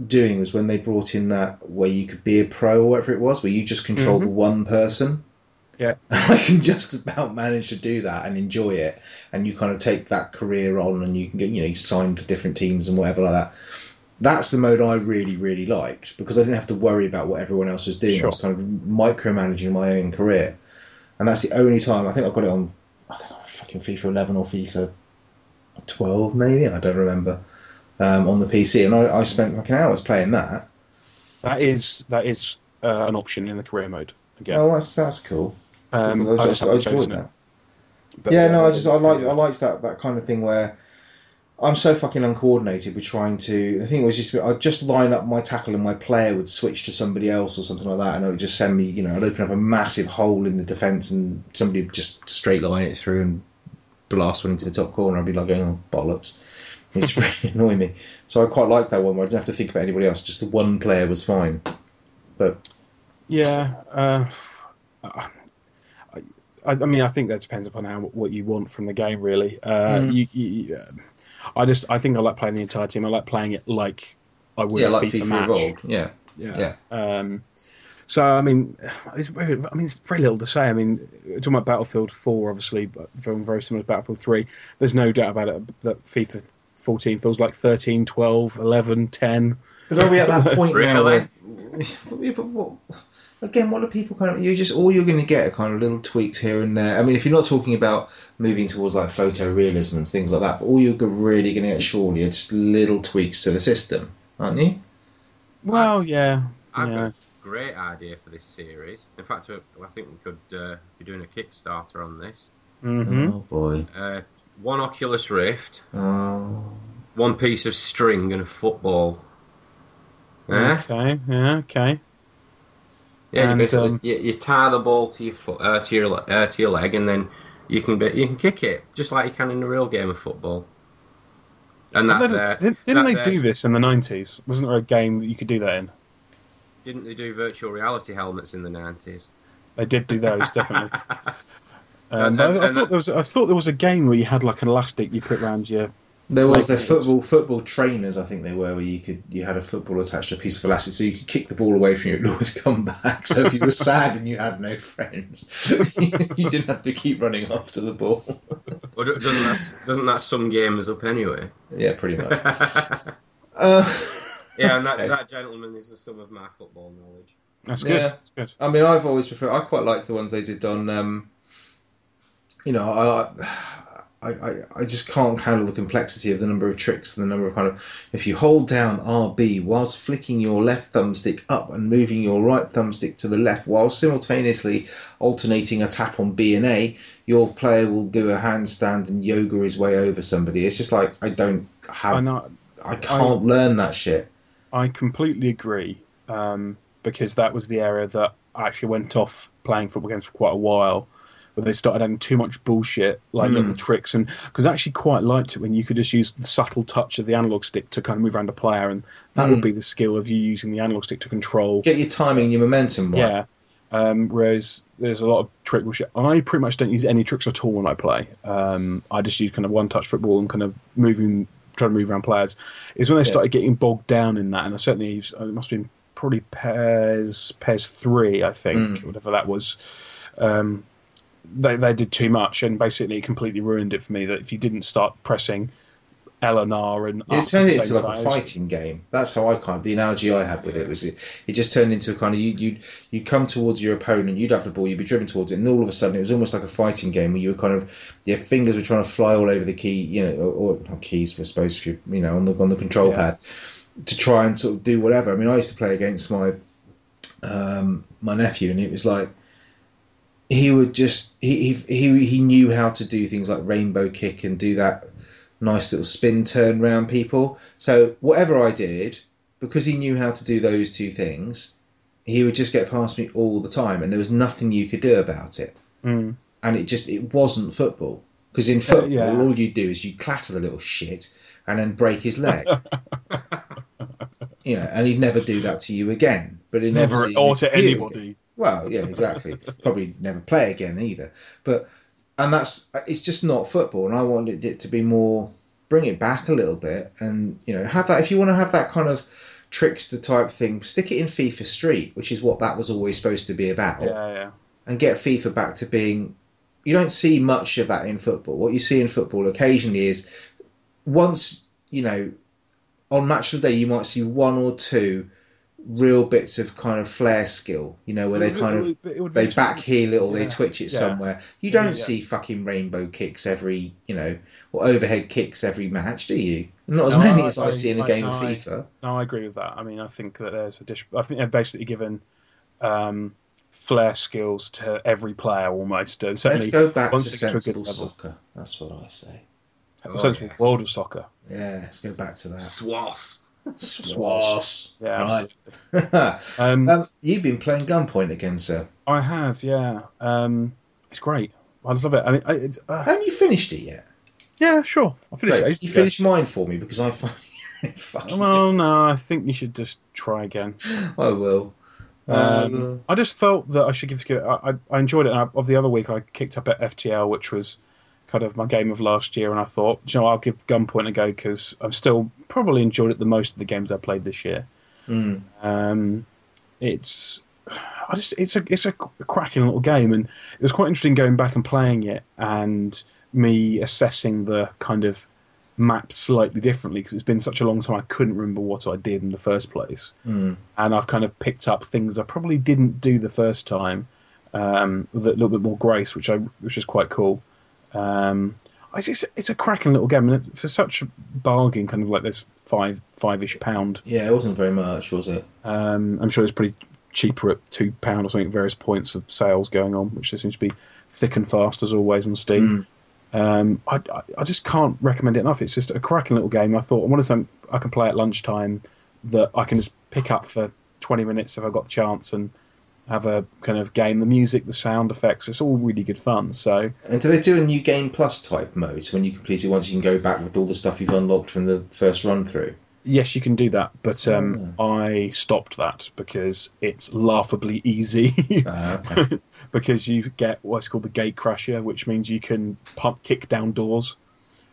doing was when they brought in that where you could be a pro or whatever it was, where you just control Mhm. the one person. Yeah. I can just about manage to do that and enjoy it, and you kind of take that career on, and you can get you know you sign for different teams and whatever like that. That's the mode I really really liked because I didn't have to worry about what everyone else was doing. I was kind of micromanaging my own career, and that's the only time I think I've got it on. I think on fucking FIFA 11 or FIFA 12 maybe I don't remember um, on the PC, and I, I spent fucking hours playing that. that is that is uh, an option in the career mode again. Oh, that's that's cool. Um, Because I I just I enjoyed that. but yeah, no, I just I like I liked that that kind of thing where I'm so fucking uncoordinated with trying to. The thing was just I'd just line up my tackle and my player would switch to somebody else or something like that, and it would just send me, you know, I'd open up a massive hole in the defense and somebody would just straight line it through and blast one into the top corner. I'd be like, oh bollocks. It's really annoying me. So I quite liked that one where I didn't have to think about anybody else. Just the one player was fine. But Yeah, uh, I, I mean, I think that depends upon how what you want from the game, really. Uh, Mm. you, you, uh, I just, I think I like playing the entire team. I like playing it like I would yeah, a like FIFA, FIFA, match. Evolved. Yeah, Yeah. yeah. Um, so I mean, it's very, I mean, it's very little to say. I mean, talking about Battlefield 4, obviously, but very, very similar to Battlefield 3. There's no doubt about it that FIFA 14 feels like 13, 12, 11, 10. But are we at that point now Really? where, Yeah, but what, again, what are people kind of? You're just all you're going to get are kind of little tweaks here and there. I mean, if you're not talking about moving towards like photorealism and things like that, but all you're really going to get surely are just little tweaks to the system, aren't you? Well, yeah. I've yeah. got a great idea for this series. In fact, I think we could uh, be doing a Kickstarter on this. hmm Oh boy. Uh, one Oculus Rift, Oh. one piece of string, and a football. Yeah, Okay, yeah, okay. Yeah. You basically um, you, you tie the ball to your foot, uh, to your uh, to your leg, and then you can be, you can kick it just like you can in a real game of football. And that Didn't- there, didn't didn't that they there- do this in the 90s? Wasn't there a game that you could do that in? Didn't they do virtual reality helmets in the nineties? They did do those, definitely. Um, And- but I, I and thought there was I thought there was a game where you had like an elastic you put around your. There was Like the it was- football football trainers, I think they were, where you could you had a football attached to a piece of elastic, so you could kick the ball away from you, it would always come back. So if you were sad and you had no friends, you didn't have to keep running after the ball. Or do- doesn't that doesn't that sum gamers up anyway? yeah, pretty much. yeah, Uh, and that, okay. that gentleman is the sum of my football knowledge. That's good. Yeah. That's good. I mean, I've always preferred. I quite liked the ones they did on. Um, you know, I, I, I, I just can't handle the complexity of the number of tricks and the number of kind of. If you hold down RB whilst flicking your left thumbstick up and moving your right thumbstick to the left, while simultaneously alternating a tap on B and A, your player will do a handstand and yoga his way over somebody. It's just like I don't have. I know. I can't learn that shit. I completely agree um, because that was the area that I actually went off playing football games for quite a while. Where they started adding too much bullshit, like Mm. little tricks, and because I actually quite liked it when you could just use the subtle touch of the analog stick to kind of move around a player, and that Mm. would be the skill of you using the analog stick to control Get your timing, and your momentum right. Yeah. Um, whereas there's a lot of trick bullshit. I pretty much don't use any tricks at all when I play. Um, I just use kind of one touch football and kind of moving, trying to move around players. Is when they Yeah. started getting bogged down in that, and I certainly used, it must have been probably PES PES three, I think, Mm. whatever that was. Um, they they did too much, and basically it completely ruined it for me. That if you didn't start pressing L and R and It turned it into like a fighting game. That's how I kind of the analogy I had with it was it, it just turned into a kind of you you you come towards your opponent, you'd have the ball, you'd be driven towards it, and all of a sudden it was almost like a fighting game where you were kind of your fingers were trying to fly all over the key, you know, or, or keys, I suppose, if you you know on the on the control Yeah. pad to try and sort of do whatever. I mean, I used to play against my um, my nephew, and it was like he would just he, he he knew how to do things like rainbow kick and do that nice little spin turn round people. So whatever I did, because he knew how to do those two things, he would just get past me all the time, and there was nothing you could do about it. Mm. And it just it wasn't football because in football yeah. all you do is you clatter the little shit and then break his leg. you know, and he'd never do that to you again. But Never, or to anybody. Well, yeah, exactly. Probably never play again either. But and that's it's just not football, and I wanted it to be more bring it back a little bit, and you know have that if you want to have that kind of trickster type thing, stick it in FIFA Street, which is what that was always supposed to be about, Yeah, yeah. and get FIFA back to being. You don't see much of that in football. What you see in football occasionally is once you know on match of the day you might see one or two real bits of kind of flair skill, you know, where they kind of It would be they back heel it or they twitch it yeah. somewhere. You don't Yeah, yeah. see fucking rainbow kicks every, you know, or overhead kicks every match, do you? Not as No, many I- as I, I- see in a I- game of I- FIFA. No, I agree with that. I mean, I think that there's a dish. I think they're basically given um, flair skills to every player almost. Uh, Let's go back to once to a good sensible soccer. That's what I say. Oh, sensible yes. world of soccer. Yeah, let's go back to that. SWOS. SWOS. Yeah, Right. Um, um, you've been playing Gunpoint again, sir. I have. Yeah, um, it's great. I love it. I mean, I, uh, Haven't you finished it yet? yeah, sure. I finished Great. it. You finished mine for me because I find. Well, no, I think you should just try again. I will. Um, I just felt that I should give it. I, I, I enjoyed it. And I, of the other week, I kicked up at FTL, which was kind of my game of last year, and I thought, you know, I'll give Gunpoint a go because I've still probably enjoyed it the most of the games I played this year. mm, Um, it's, I just, it's a, it's a cracking little game, and it was quite interesting going back and playing it and me assessing the kind of map slightly differently because it's been such a long time I couldn't remember what I did in the first place mm. and I've kind of picked up things I probably didn't do the first time um, with a little bit more grace, which I which is quite cool. Um, I just, it's a cracking little game, and for such a bargain, kind of like this five five ish pound. Yeah, it wasn't very much, was it? Um, I'm sure it's pretty cheaper at two pound or something. at Various points of sales going on, which seems to be thick and fast as always on Steam. Mm. Um, I, I- I just can't recommend it enough. It's just a cracking little game. I thought I wanted something I can play at lunchtime that I can just pick up for 20 minutes if I've got the chance and have a kind of game. The music, the sound effects, it's all really good fun. So And do they do a new game plus type mode? So when you complete it once, you can go back with all the stuff you've unlocked from the first run through. yes, you can do that, but um, I stopped that because it's laughably easy. Ah, okay. because you get what's called the gate crasher, which means you can pump kick down doors.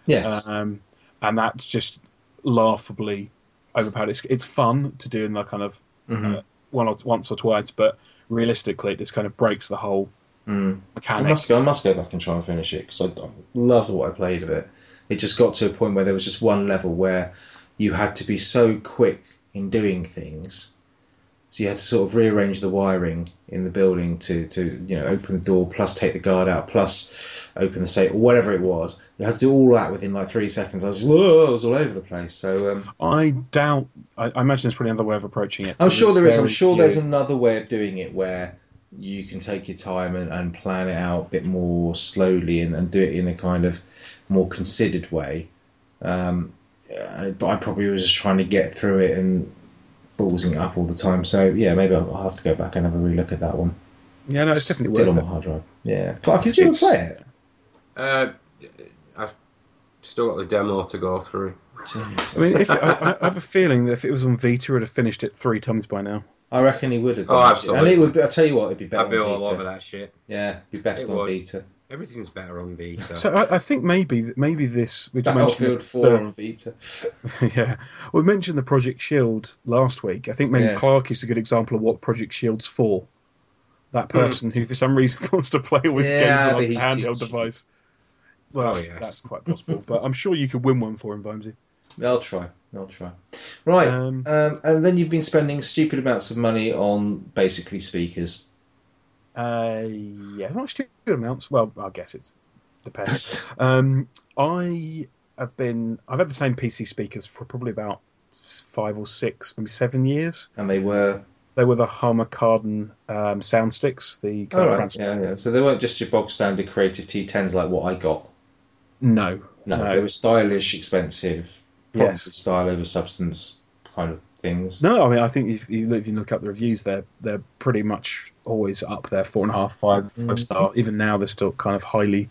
Yes. um, and that's just laughably overpowered. It's, it's fun to do in the kind of Mhm. uh, one or once or twice, but realistically, it just kind of breaks the whole Mm. I must go. I must go back and try and finish it because I, I loved what I played of it. It just got to a point where there was just one level where you had to be so quick in doing things, so you had to sort of rearrange the wiring in the building to, to you know open the door, plus take the guard out, plus open the safe or whatever it was. You had to do all that within like three seconds. I was whoa, I was all over the place. So um, I doubt. I, I imagine there's probably another way of approaching it. I'm sure there is. I'm sure few. there's another way of doing it where you can take your time and, and plan it out a bit more slowly and, and do it in a kind of more considered way. Um, uh, but I probably was just trying to get through it and ballsing it up all the time. So yeah, maybe I'll I'll have to go back and have a relook at that one. Yeah, no, it's definitely Still on worth my hard drive. Yeah, Clark, did you ever It's- play it? Uh, I've still got the demo to go through. I mean, if, I, I have a feeling that if it was on Vita, I'd have finished it three times by now. I reckon he would have. Oh, Done it. absolutely. And it would. Be, I tell you what, it'd be better I'd be on all Vita. over that shit. Yeah, be best It on would. Vita. Everything's better on Vita. So I, I think maybe maybe this. We mentioned Battlefield the- 4 on Vita. yeah, we mentioned the Project Shield last week. I think maybe Yeah. Clark is a good example of what Project Shield's for. That person who, for some reason, wants to play all his Yeah, games on a handheld too device. Well, Oh, yes. that's quite possible, but I'm sure you could win one for him, Vimesy. I'll try. I'll try. Right. Um, Um, and then you've been spending stupid amounts of money on basically speakers. Uh, yeah, not stupid amounts. Well, I guess it depends. um, I have been. I've had the same PC speakers for probably about five or six, maybe seven years. and they were. They were the Harman Kardon um, sound sticks. The kind of right. Yeah, yeah. So they weren't just your bog standard creative T10s like what I got. No, No, No. they were stylish, expensive, Yes. style over substance kind of things. No, I mean I think if you, if you look up the reviews, they're they're pretty much always up there, four and a half, five, five Mhm. star. Even now, they're still kind of highly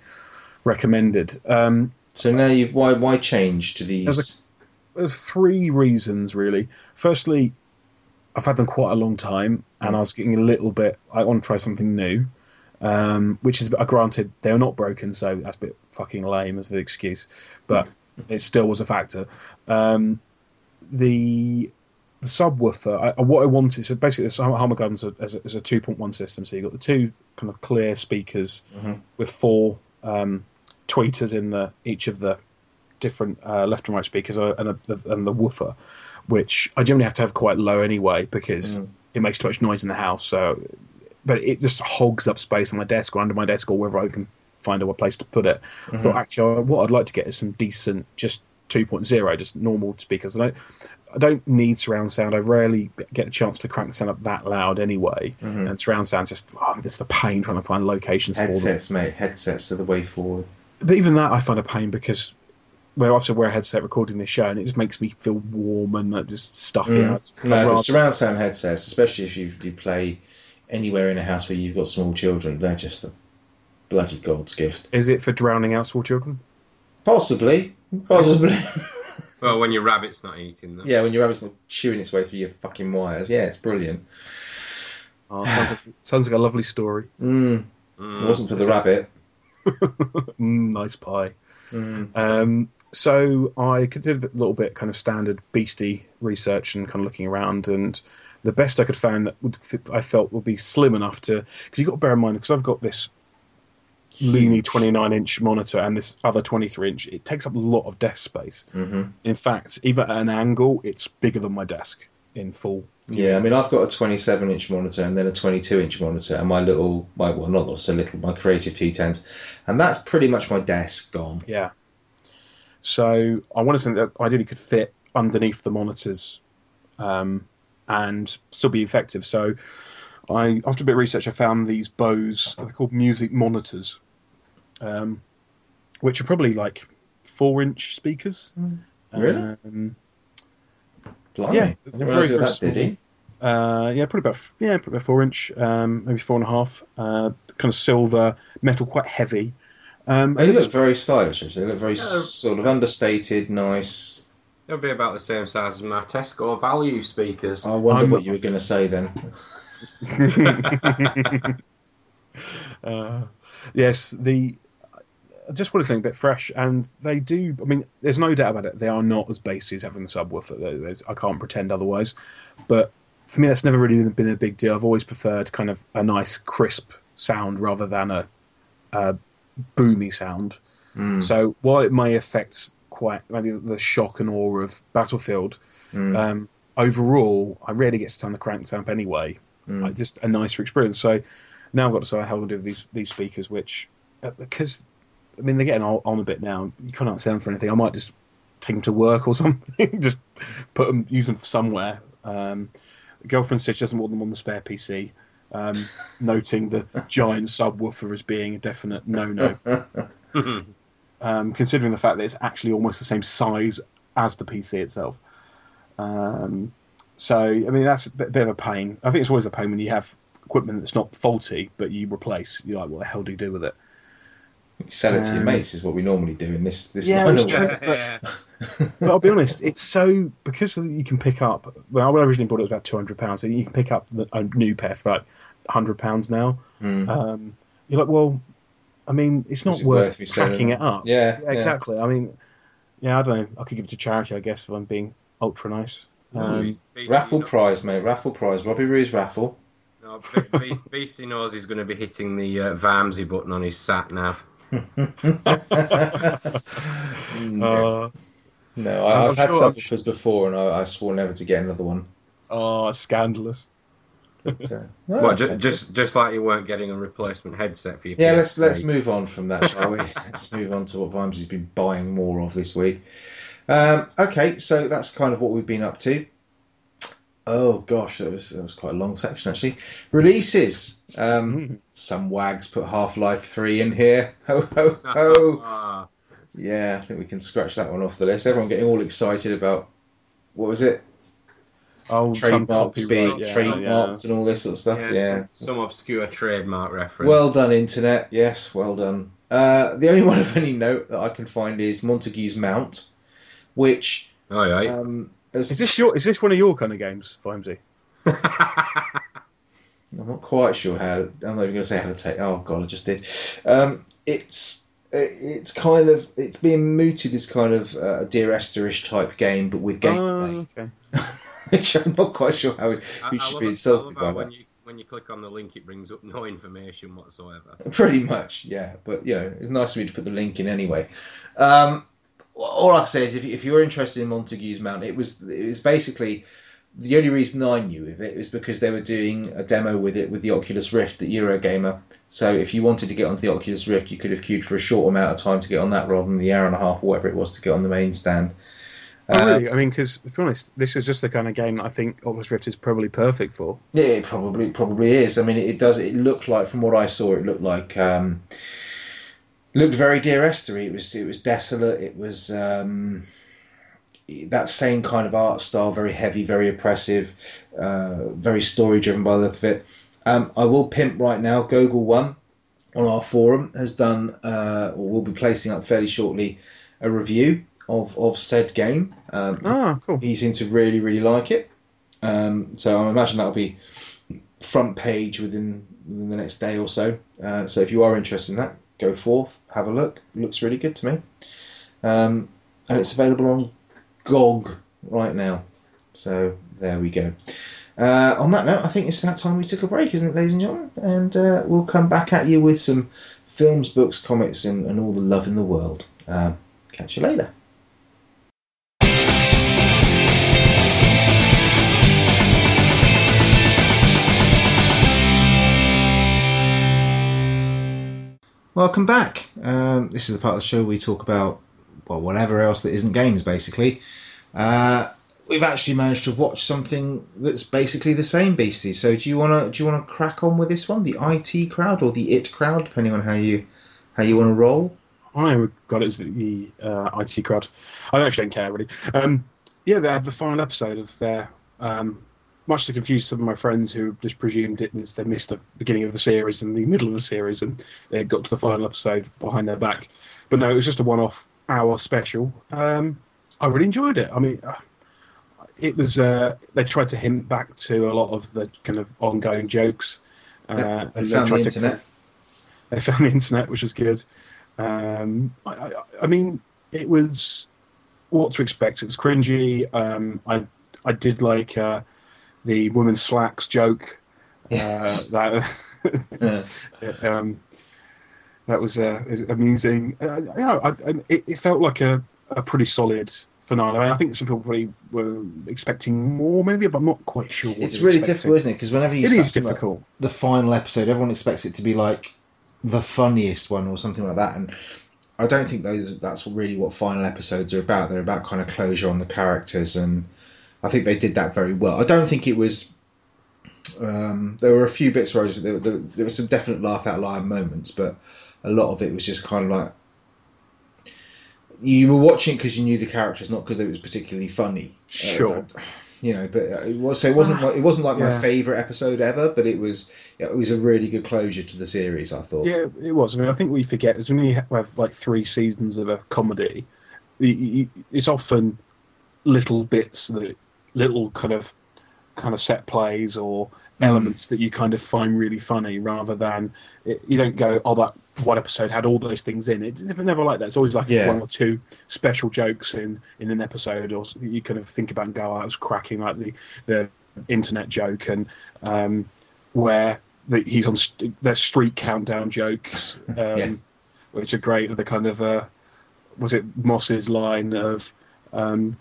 recommended. Um, So now you why why change to There's these? there's three reasons really. Firstly, I've had them quite a long time, and I was getting a little bit. I want to try something new, um, which is uh, granted they're not broken, so that's a bit fucking lame as an excuse, but it still was a factor. Um, the the subwoofer, I, what I wanted, so basically, the Harman Kardon's a, is a, is a 2.1 system, so you've got the two kind of clear speakers Mhm. with four um, tweeters in the each of the different uh, left and right speakers uh, and, a, and the woofer, which I generally have to have quite low anyway because Mm. it makes too much noise in the house. So, but it just hogs up space on my desk or under my desk or wherever I can find a place to put it. I thought actually what I'd like to get is some decent just 2.0, just normal speakers. I don't, I don't need surround sound. I rarely get a chance to crank the sound up that loud anyway. Mhm. And surround sound just oh, it's the pain trying to find locations for them. Headsets, mate. Headsets are the way forward. But even that I find a pain because well, I have to wear a headset recording this show, and it just makes me feel warm and uh, just stuffy. Mm. No, rather- surround sound headsets, especially if you you play anywhere in a house where you've got small children, they're just a bloody god's gift. Is it for drowning out small children? Possibly, possibly. Well, when your rabbit's not eating them. yeah, when your rabbit's not chewing its way through your fucking wires. Yeah, it's brilliant. Oh, sounds, like, sounds like a lovely story. Mm. Mm. It wasn't for the rabbit. mm, nice pie. Mm. Um, so I did a little bit kind of standard beastie research and kind of looking around, and the best I could find that would I felt would be slim enough to because you've got to bear in mind because I've got this loony 29 inch monitor and this other 23 inch. It takes up a lot of desk space. hmm In fact, even at an angle, it's bigger than my desk in full. Yeah, I mean, I've got a 27 inch monitor and then a 22 inch monitor, and my little, my, well, not so little, my Creative T10s, and that's pretty much my desk gone. Yeah. So I wanted something that ideally could fit underneath the monitors um, and still be effective. So I, after a bit of research, I found these Bose. They're called music monitors, um, which are probably like four-inch speakers. Really? Um, Blimey. Yeah, they're very, it very was that diddy. uh, yeah, probably about yeah, probably about four inch, um, maybe four and a half. Uh, kind of silver metal, quite heavy. Um, They and look was- very stylish, actually. They look very Yeah. sort of understated, nice. They'll be about the same size as my Tesco value speakers. I wonder I'm- what you were going to say then. uh, yes, the I just wanted something a bit fresh, and they do. I mean, there's no doubt about it. They are not as bassy as having the subwoofer. There's- I can't pretend otherwise. But for me, that's never really been a big deal. I've always preferred kind of a nice, crisp sound rather than a, a boomy sound. Mm, So while it may affect quite maybe the shock and awe of Battlefield, mm, um, overall, I rarely get to turn the cranks up anyway. mm. like just a nicer experience. So now I've got to decide how I'm going to do these these speakers, which uh, because I mean they're getting on, on a bit now. You can't them for anything. I might just take them to work or something. just put them, use them somewhere. Um, girlfriend said she doesn't want them on the spare PC. Um, noting the giant subwoofer as being a definite no-no, um, considering the fact that it's actually almost the same size as the PC itself. Um, so, I mean, that's a bit, bit of a pain. I think it's always a pain when you have equipment that's not faulty, but you replace. You're like, what the hell do you do with it? Sell it to your Um, mates is what we normally do in this this Yeah, line of true. work. But I'll be honest, it's so because you can pick up. Well, I originally bought it, it was about two hundred pounds. So you can pick up the, a new pair for like hundred pounds now. Mm. Um, you're like, well, I mean, it's not it worth, worth me selling packing it up. Yeah, Yeah, exactly. I mean, yeah, I don't know. I could give it to charity, I guess, if I'm being ultra nice. Um, Raffle knows- prize, mate. Raffle prize. Robbie Roo's raffle. No, Be- Be- Beastie knows he's going to be hitting the uh, Vamsy button on his sat nav. No, uh, no I, I'm I've had sure- I'm subwoofers before, and I, I swore never to get another one. oh, scandalous. So, well, Well, that's ju- sensible. just just like you weren't getting a replacement headset for your yeah. Let's let's move on from that, shall we? let's move on to what Vimes's been buying more of this week. Um, okay, so that's kind of what we've been up to. Oh gosh, that was that was quite a long section actually. Releases. Um, Mm. some wags put Half Life Three in here. Ho ho ho. Ah, Yeah, I think we can scratch that one off the list. Everyone getting all excited about what was it? Oh, Trademarks being yeah, trademarked and all this sort of stuff. yeah, Yeah. Some, some obscure trademark reference. Well done, internet. Yes, well done. Uh, the only one of any note that I can find is Montague's Mount, which oh yeah. um, as, Is this your? Is this one of your kind of games, Vimesy? I'm not quite sure how. I'm not even going to say how to take. Oh god, I just did. Um, it's it's kind of it's being mooted as kind of a Dear Esther-ish type game, but with gameplay, Oh, okay. which I'm not quite sure how I- we I should love be it- I insulted love how by that. when you when you click on the link, it brings up no information whatsoever. Pretty much, yeah. But you know, it's nice of you to put the link in anyway. Um, all I can say is, if, if you're interested in Montague's Mount, it was it was basically the only reason I knew of it was because they were doing a demo with it with the Oculus Rift at Eurogamer. So if you wanted to get onto the Oculus Rift, you could have queued for a short amount of time to get on that, rather than the hour and a half or whatever it was to get on the main stand. Oh, Uh, really? I mean, because to be honest, this is just the kind of game that I think Oculus Rift is probably perfect for. Yeah, it probably probably is. I mean, it does. It looked like, from what I saw, it looked like um, looked very Dear Esther. It was it was desolate. It was um, that same kind of art style, very heavy, very oppressive, uh, very story driven by the look of it. Um, I will pimp right now. Google One on our forum has done, uh, or will be placing up fairly shortly, a review of of said game. Um, Ah, cool. he seemed to really, really like it. Um, so I imagine that'll be front page within, within the next day or so. Uh, so if you are interested in that, go forth, have a look. It looks really good to me. Um, and it's available on GOG right now. So there we go. Uh, on that note, I think it's about time we took a break, isn't it, ladies and gentlemen? And uh, we'll come back at you with some films, books, comics, and, and all the love in the world. Um, catch you later. Welcome back. Um, this is the part of the show we talk about well whatever else that isn't games, basically. Uh, we've actually managed to watch something that's basically the same, Beastie. So do you wanna do you wanna crack on with this one, the IT crowd or the It crowd, depending on how you how you want to roll? I got it as the uh, IT crowd. I actually don't care really. Um, yeah, they had the final episode of their. Um, much to confuse some of my friends who just presumed it was they missed the beginning of the series and the middle of the series and they got to the final episode behind their back. But no, it was just a one-off hour special. Um, I really enjoyed it. I mean, uh, it was. Uh, they tried to hint back to a lot of the kind of ongoing jokes. Uh, they and found the tried to- internet. they found the internet, which was good. Um, I, I, I mean, it was what to expect. It was cringy. Um, I I did like uh, the women's slacks joke. Yes. Uh, Uh, that um, that was uh, amusing. Uh, you know, I, I, it, it felt like a, a pretty solid finale. I, mean, I think some people probably were expecting more, maybe, but I'm not quite sure. It's really expecting. difficult, isn't it? Because whenever you It is difficult. the final episode, everyone expects it to be like the funniest one or something like that, and I don't think those that's really what final episodes are about. They're about kind of closure on the characters, and I think they did that very well. I don't think it was. Um, there were a few bits where I was, there, there, there was some definite laugh out loud moments, but a lot of it was just kind of like you were watching because you knew the characters, not because it was particularly funny. Uh, Sure. that- you know, but it was so it wasn't like- it wasn't like my favorite episode ever, but it was it was a really good closure to the series. I thought. Yeah, it was. I mean, I think we forget is when you have like three seasons of a comedy, it's often little bits that little kind of kind of set plays or elements that you kind of find really funny, rather than it, you don't go, oh, that one episode had all those things in it. It's never like that. It's always like Yeah. one or two special jokes in in an episode, or you kind of think about and go, oh, that was cracking, like the the internet joke and um, where the, he's on st- their street countdown jokes, um, Yeah. which are great. The kind of uh, was it Moss's line of um,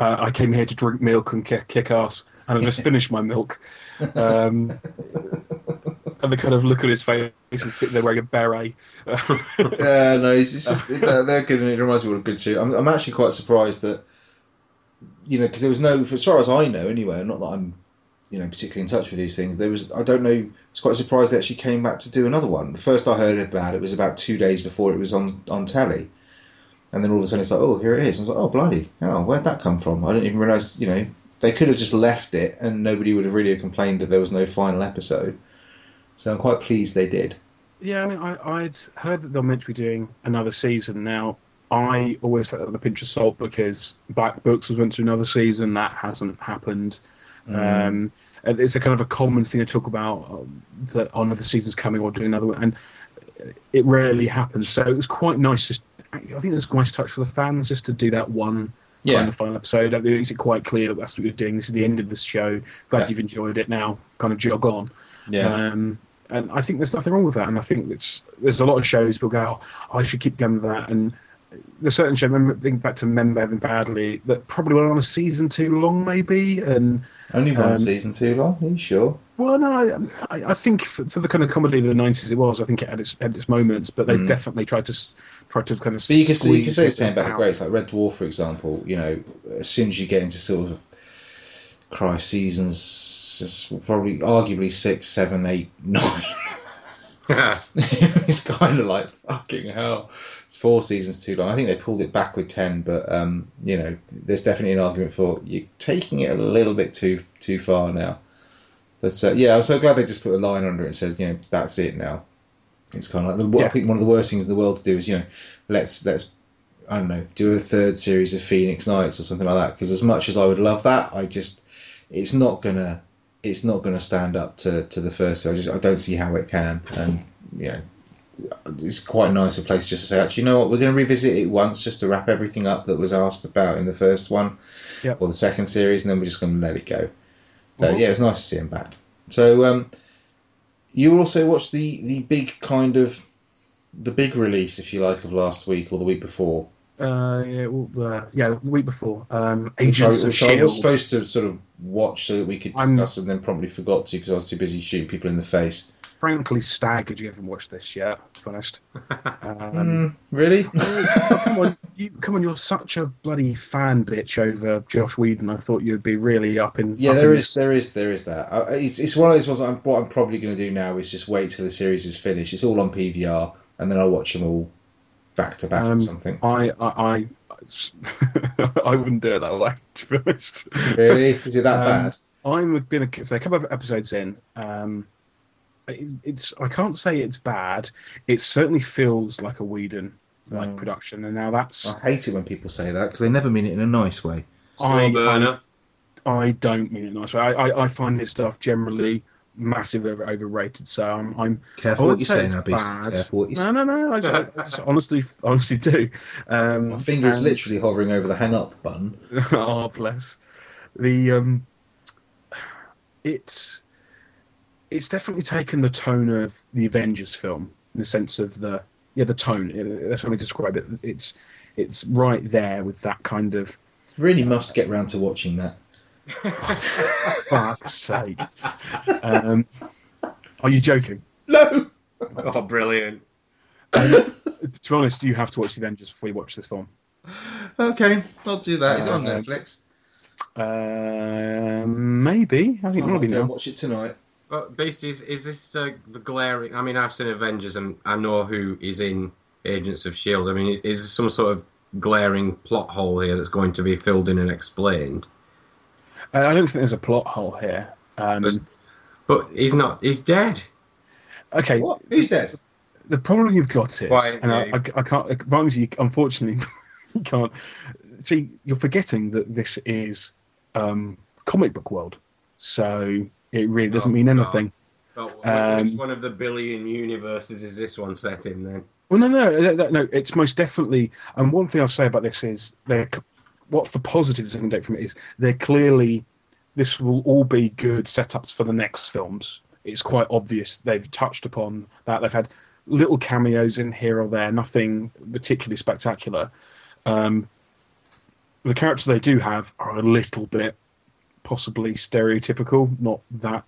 uh, "I came here to drink milk and kick, kick ass, and I just finished my milk." Um, and the kind of look on his face and sitting there wearing a beret. Uh, no, it's it's just uh, they're good, and it reminds me of a good suit. I'm, I'm actually quite surprised that you know, because there was no, as far as I know, anyway. Not that I'm, you know, particularly in touch with these things. There was, I don't know. I was quite surprised they actually came back to do another one. The first I heard about it was about two days before it was on on telly, and then all of a sudden it's like, oh, here it is. I was like, oh, bloody, oh, where'd that come from? I didn't even realise, you know, they could have just left it and nobody would have really complained that there was no final episode. So I'm quite pleased they did. Yeah, I mean, I, I'd heard that they're meant to be doing another season. Now, I always take that with a pinch of salt because Black Books was meant to another season. That hasn't happened. Mm. Um, and it's a kind of a common thing to talk about um, that on another season's coming or doing another one, and it rarely happens. So it was quite nice. Just I think was a nice touch for the fans just to do that one Yeah. kind of final episode. It makes it quite clear that that's what you're doing. This is the end of this show. Glad Yeah. you've enjoyed it. Now, kind of jog on. Yeah. Um, and I think there's nothing wrong with that. And I think it's there's a lot of shows people go, oh, I should keep going with that. And there's certain shows. Remember, think back to Men Behaving Badly that probably went on a season too long, maybe. And Only one um, season too long. Are you sure? well, no, I, I I think for, for the kind of comedy of the '90s, it was. I think it had its had its moments, but they Mm. definitely tried to try to kind of. But you can see, you can say the same about the greats, like Red Dwarf, for example. You know, as soon as you get into sort of, Christ, seasons, probably arguably six, seven, eight, nine. it's kind of like fucking hell. It's four seasons too long. I think they pulled it back with ten, but um, you know, there's definitely an argument for you taking it a little bit too too far now. But uh, yeah, I'm so glad they just put a line under it and says, you know, that's it now. It's kind of like the, I think one of the worst things in the world to do is you know, let's let's I don't know, do a third series of Phoenix Nights or something like that. Because as much as I would love that, I just it's not gonna it's not gonna stand up to, to the first. So I just I don't see how it can. And you know, it's quite a nice a place just to say, actually, you know what, we're going to revisit it once just to wrap everything up that was asked about in the first one Yep. or the second series, and then we're just going to let it go. So yeah, it was nice to see him back. So um, you also watched the the big kind of the big release, if you like, of last week or the week before, Uh, yeah, well, uh, yeah, the week before. Um, which, I, Agents of which I was supposed to sort of watch so that we could I'm- discuss, and then promptly forgot to because I was too busy shooting people in the face. Frankly, staggered you haven't watched this yet. To be honest. Um, Mm, really? come on, you, come on! You're such a bloody fan bitch over Joss Whedon. I thought you'd be really up in. Yeah, up there in is, there is, there is that. Uh, it's, it's one of those ones. I'm, what I'm probably going to do now is just wait till the series is finished. It's all on PVR, and then I'll watch them all back to back or Um, something. I, I, I, I wouldn't do it that way. To be honest. Really? Is it that Um, bad? I'm been a, so a couple of episodes in. Um, it, it's I can't say it's bad. It certainly feels like a Whedon like Mm. production, and now that's I hate it when people say that because they never mean it in a nice way. I- Slow burner. I don't mean it nice way. I, I, I find this stuff generally massively overrated. So I'm, I'm Careful what you're say it's now, Careful what you no, no, no. I, just- I just honestly, honestly do. Um, My finger is literally hovering over the hang up button. oh bless. The um, it's it's definitely taken the tone of the Avengers film in the sense of the yeah the tone. That's how I describe it. It's it's right there with that kind of Really must get round to watching that. fuck's sake. Um, are you joking? No. oh, brilliant. To be honest, you have to watch the Avengers before you watch this film. okay, I'll do that. Is it on Uh, Netflix? Uh, maybe I think I it might be go now. watch it tonight. But basically, is, is this uh, the glaring? I mean, I've seen Avengers and I know who is in Agents of Shield. I mean, is there some sort of glaring plot hole here that's going to be filled in and explained? I don't think there's a plot hole here. Um, But he's not. He's dead. okay, What? Who's dead? the problem you've got is, Why, and I, yeah. I, I can't, you, unfortunately, you can't. See, you're forgetting that this is um, comic book world, so it really doesn't Oh, mean anything. Oh, Um, which one of the billion universes is this one set in then? Well, no, no, no, no, no. It's most definitely. And one thing I'll say about this is, they're, what's the positives I can take from it is they're clearly. This will all be good setups for the next films. It's quite obvious they've touched upon that. They've had little cameos in here or there, nothing particularly spectacular. Um, the characters they do have are a little bit possibly stereotypical, not that.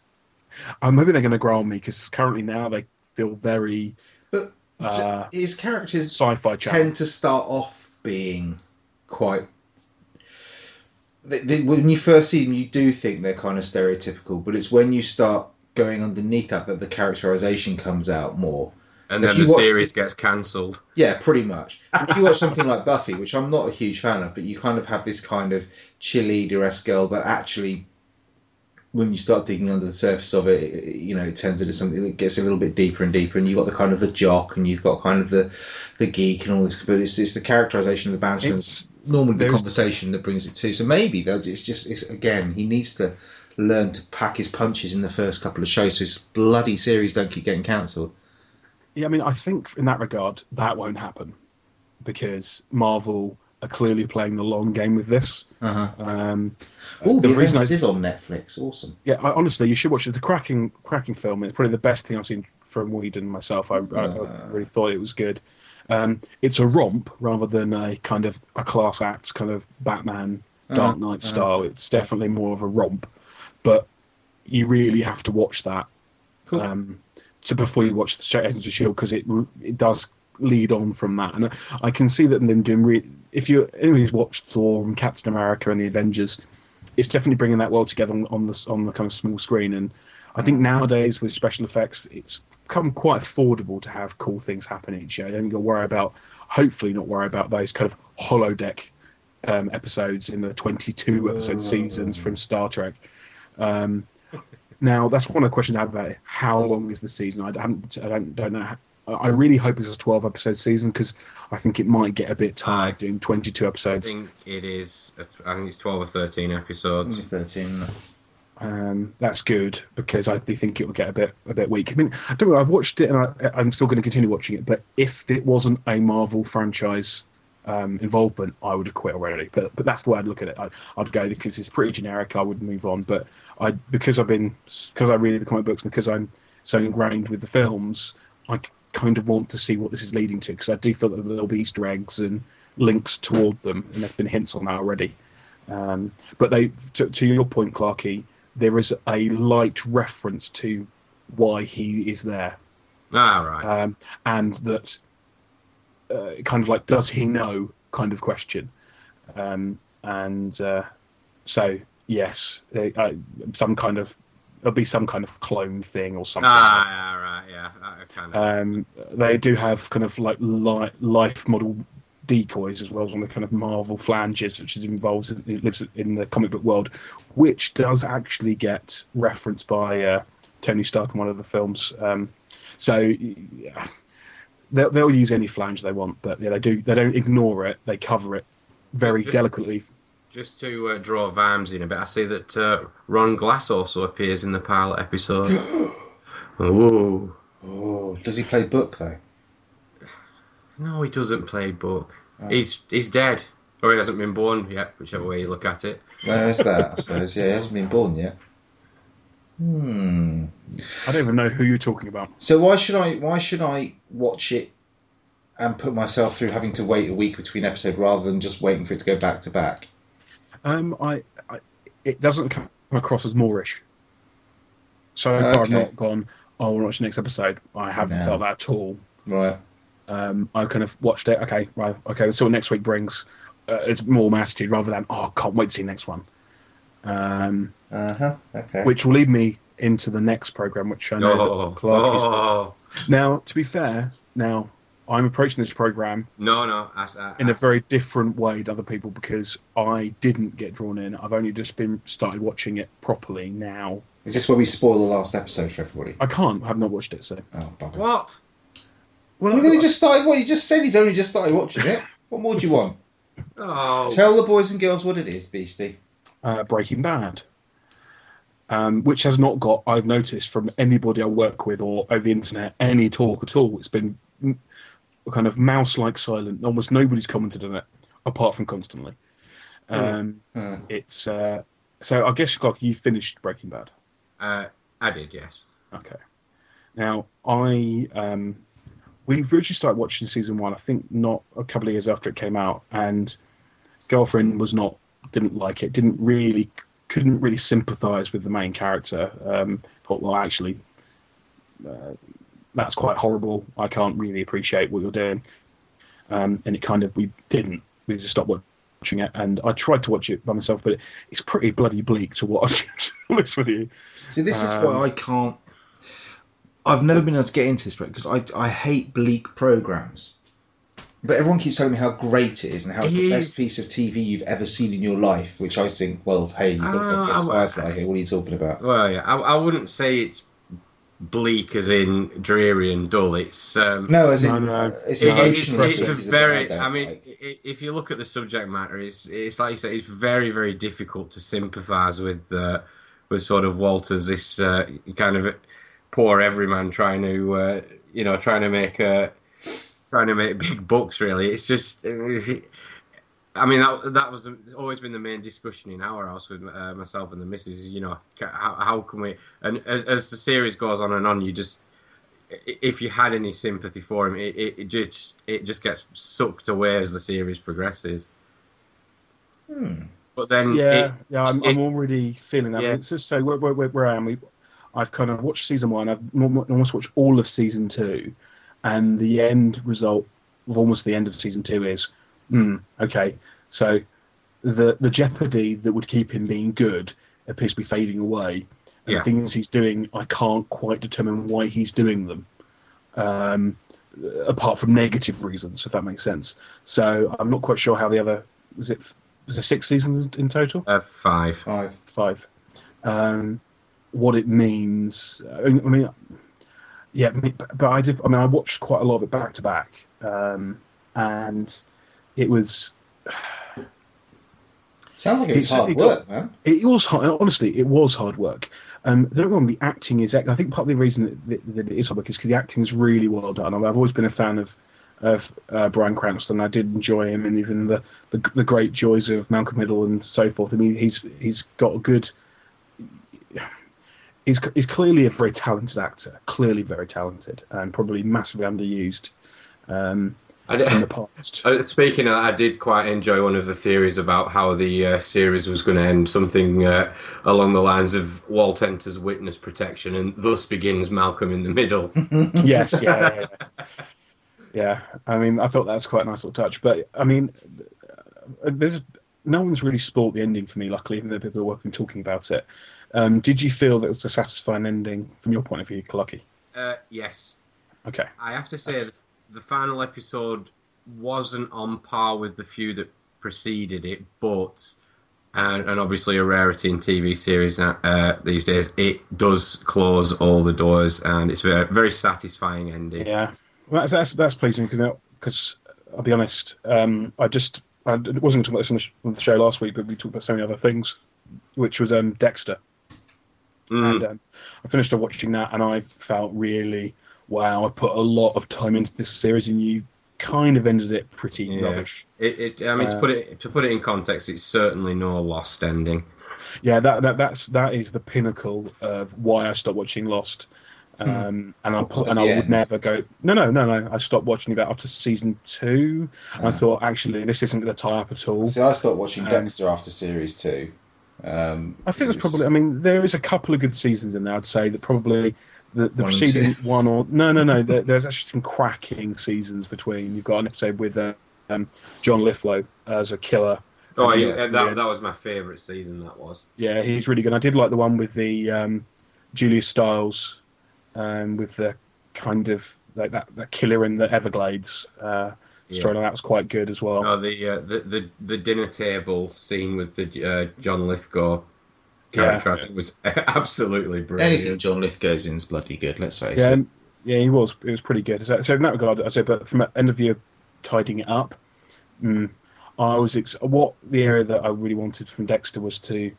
Uh, maybe they're going to grow on me because currently now they feel very But uh, his characters sci-fi channel. tend to start off being quite they, they, when you first see them, you do think they're kind of stereotypical, but it's when you start going underneath that that the characterization comes out more. And So then the series gets cancelled. Yeah, pretty much. If you watch something like Buffy, which I'm not a huge fan of, but you kind of have this kind of cheerleader-esque girl, but actually, when you start digging under the surface of it, it- you know, it turns into something that gets a little bit deeper and deeper, and you've got the kind of the jock, and you've got kind of the the geek and all this, but it's, it's the characterization of the bandsman, It's normally the conversation that brings it to. So maybe though, it's just it's again he needs to learn to pack his punches in the first couple of shows, so his bloody series don't keep getting cancelled. Yeah, I mean, I think in that regard that won't happen because Marvel are clearly playing the long game with this. Uh huh. Um, the the reason I- is on Netflix. Awesome. yeah, I, honestly, you should watch it. It's a cracking, cracking film. It's probably the best thing I've seen from Whedon myself. I, I, I Uh. really thought it was good. Um, it's a romp rather than a kind of a class act kind of Batman Dark Uh, Knight uh. style. It's definitely more of a romp, but you really have to watch that Cool. um, so before you watch the Agents of Shield because it it does lead on from that, and I can see that them doing. Re- if you anyone who's watched Thor and Captain America and the Avengers, it's definitely bringing that world together on, on the on the kind of small screen. And I think nowadays with special effects, it's become quite affordable to have cool things happen each year. You don't got to worry about, hopefully, not worry about those kind of holodeck um, episodes in the 22 episode seasons from Star Trek. Um, now, that's one of the questions I have about it. How long is the season? I haven't, I don't, don't know. How, I really hope it's a 12 episode season because I think it might get a bit tired I doing 22 episodes. I think it is. I think it's twelve or thirteen episodes. Thirteen. Um, that's good because I do think it will get a bit a bit weak. I mean, I don't know. I've watched it and I, I'm still going to continue watching it. But if it wasn't a Marvel franchise um, involvement, I would have quit already. But but that's the way I'd look at it. I, I'd go because it's pretty generic. I would move on. But I because I've been because I read the comic books because I'm so ingrained with the films, I kind of want to see what this is leading to because I do feel that there'll be Easter eggs and links toward them, and there's been hints on that already. Um, but they, to, to your point, Clarky, there is a light reference to why he is there, Ah, right. um, and that uh, kind of like does he know kind of question, um, and uh, so yes, uh, uh, some kind of there'll be some kind of clone thing or something. ah, yeah, right. Yeah, kind of. Um, they do have kind of like li- life model decoys as well as on the kind of Marvel flanges, which is involved in, it lives in the comic book world, which does actually get referenced by uh, Tony Stark in one of the films. Um, so yeah, they'll, they'll use any flange they want, but yeah, they do. They don't ignore it. They cover it very Just- delicately. Just to uh, draw Vimes in a bit, I see that uh, Ron Glass also appears in the pilot episode. Whoa. Oh, does he play book though? No, he doesn't play book. Oh. He's he's dead, or he hasn't been born yet, whichever way you look at it. There's that, I suppose. Yeah, he hasn't been born yet. Hmm. I don't even know who you're talking about. So why should I? Why should I watch it and put myself through having to wait a week between episodes rather than just waiting for it to go back to back? Um, I, I it doesn't come across as Moorish. So far, I've not gone. Oh, we'll watch the next episode. I haven't No. felt that at all. Right. Um, I kind of watched it. Okay, right. Okay, let's see what next week brings. Uh, it's more my attitude rather than oh, can't wait to see the next one. Um, Uh huh. Okay. which will lead me into the next program, which I know Oh, that Clark is. oh, Now, to be fair, now I'm approaching this program no, no. I, I, in a very different way to other people because I didn't get drawn in. I've only just been started watching it properly now. Is this where we spoil the last episode for everybody? I can't. I've not watched it, so. Oh, bugger. what? Well, He's only just started. What you just said? He's only just started watching it. What more do you want? Oh, Tell the boys and girls what it is, Beastie. uh, Breaking Bad, um, which has not got, I've noticed from anybody I work with or over the internet, any talk at all. It's been kind of mouse-like silent. Almost nobody's commented on it, apart from constantly. Um, Uh, It's uh, so I guess Clark, you finished Breaking Bad. uh, I did, yes. Okay. Now I um, we originally started watching season one. I think not a couple of years after it came out, and girlfriend was not didn't like it. Didn't really couldn't really sympathise with the main character. Um, thought well actually. Uh, that's quite horrible. I can't really appreciate what you're doing, um, and it kind of we didn't. We just stopped watching it, and I tried to watch it by myself, but it, it's pretty bloody bleak to watch. To be honest with you, See, this is Um, why I can't. I've never been able to get into this because I I hate bleak programs. But everyone keeps telling me how great it is and how it's the It best piece of TV you've ever seen in your life. Which I think, well, hey, you've got Ah, to I- Firefly here. What are you talking about? Well, yeah, I, I wouldn't say it's bleak as in dreary and dull. It's um, No, as in No, no. uh, it's It- it's, it's a is the bit very. don't I mean, like. if you look at the subject matter, it's it's like you say, it's very very difficult to sympathise with uh, with sort of Walter's this uh, kind of poor everyman trying to uh, you know trying to make uh, trying to make big bucks. Really, it's just. I mean that that was always been the main discussion in our house with uh, myself and the missus. You know, how, how can we? And as, as the series goes on and on, you just if you had any sympathy for him, it, it, it just it just gets sucked away as the series progresses. Hmm. But then, yeah, it, yeah, I'm, it- I'm already feeling that. Yeah. It's just so where, where, where, where I am, we, I've kind of watched season one. I've almost watched all of season two, and the end result of almost the end of season two is, hmm, okay, so the the jeopardy that would keep him being good appears to be fading away, and Yeah. the things he's doing, I can't quite determine why he's doing them. Um, apart from negative reasons, if that makes sense. So I'm not quite sure how the other was it was there six seasons in total uh, five. Five. five. Um, what it means. I mean, yeah, but I did. I mean, I watched quite a lot of it back to back, um, and it was Sounds like it was It's- hard it work, man. it was hard. Honestly, it was hard work. Um, don't get wrong, the acting is. I think part of the reason that, that it is hard work is because the acting is really well done. I mean, I've always been a fan of of uh, Bryan Cranston. I did enjoy him, and even the, the the great joys of Malcolm Middle and so forth. I mean, he's he's got a good. He's he's clearly a very talented actor. Clearly very talented, and probably massively underused um, I in the past. uh, speaking of that, I did quite enjoy one of the theories about how the uh, series was going to end. Something uh, along the lines of Walt enters witness protection, and thus begins Malcolm in the Middle. yes, yeah, yeah, yeah. Yeah, I mean, I thought that's quite a nice little touch. But I mean, uh, there's no one's really spoilt the ending for me. Luckily, even though people have been talking about it. Um, did you feel that it was a satisfying ending from your point of view, Lucky? Uh, yes, Okay. I have to say the, the final episode wasn't on par with the few that preceded it, but and, and obviously a rarity in TV series uh, uh, these days. It does close all the doors, and it's a very, satisfying ending. Yeah, well, that's that's, that's pleasing because I'll be honest, um, I just I wasn't going to talk about this on the, sh- on the show last week, but we talked about so many other things, which was um, Dexter. Mm. and um, I finished watching that, and I felt really wow. I put a lot of time into this series, and you kind of ended it pretty Yeah. rubbish. It, it, I mean, to Uh, put it to put it in context, it's certainly no lost ending. Yeah, that, that that's that is the pinnacle of why I stopped watching Lost. Um, and I At and the I would never go. No, no, no, no. I stopped watching it after season two. And I thought actually this isn't going to tie up at all. See, I stopped watching Um, Dexter after series two. Um, I think because there's probably. I mean, there is a couple of good seasons in there. I'd say that probably the, the One preceding one or no, no, no. There, there's actually some cracking seasons between. You've got an episode with uh, um, John Lithgow as a killer. Oh And yeah, he's- that, that was my favourite season. That was. Yeah, he's really good. I did like the one with the um, Julia Stiles, um, with the kind of like that, that killer in the Everglades uh, Yeah. storyline. That was quite good as well. Oh, the, uh, the the the dinner table scene with the uh, John Lithgow character, Yeah. I think was absolutely brilliant. anything John Lithgow's in is bloody good. Let's face yeah, it. yeah, he was. It was pretty good. So, so in that regard, I say, but from an end of view, tidying it up, mm, I was ex- what the area that I really wanted from Dexter was to.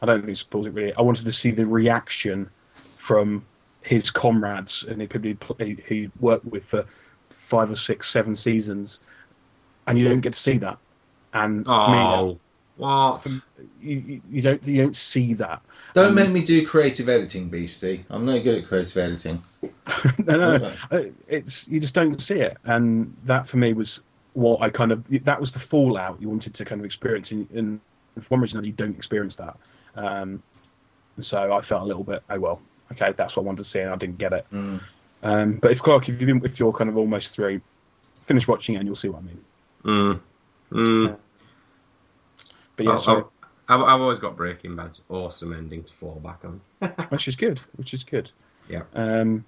I don't think it spoils it really. I wanted to see the reaction from his comrades and the people he'd pl- he he worked with for five or six, seven seasons, and you don't get to see that. And to me, Oh, what? you, you- you don't you don't see that. Don't um, make me do creative editing, Beastie. I'm no good at creative editing. no, no, uh, it's you just don't see it, and that for me was what I kind of that was the fallout you wanted to kind of experience, and, and for one reason or another, you don't experience that. Um, so I felt a little bit, oh well, okay, that's what I wanted to see, and I didn't get it. Mm. Um, but if Clark, if you've been, if you're kind of almost through, finish watching it, and you'll see what I mean. Mm. Mm. But yeah, Oh, so, oh, I've, I've always got Breaking Bad's awesome ending to fall back on. which is good. Which is good. Yeah. Um,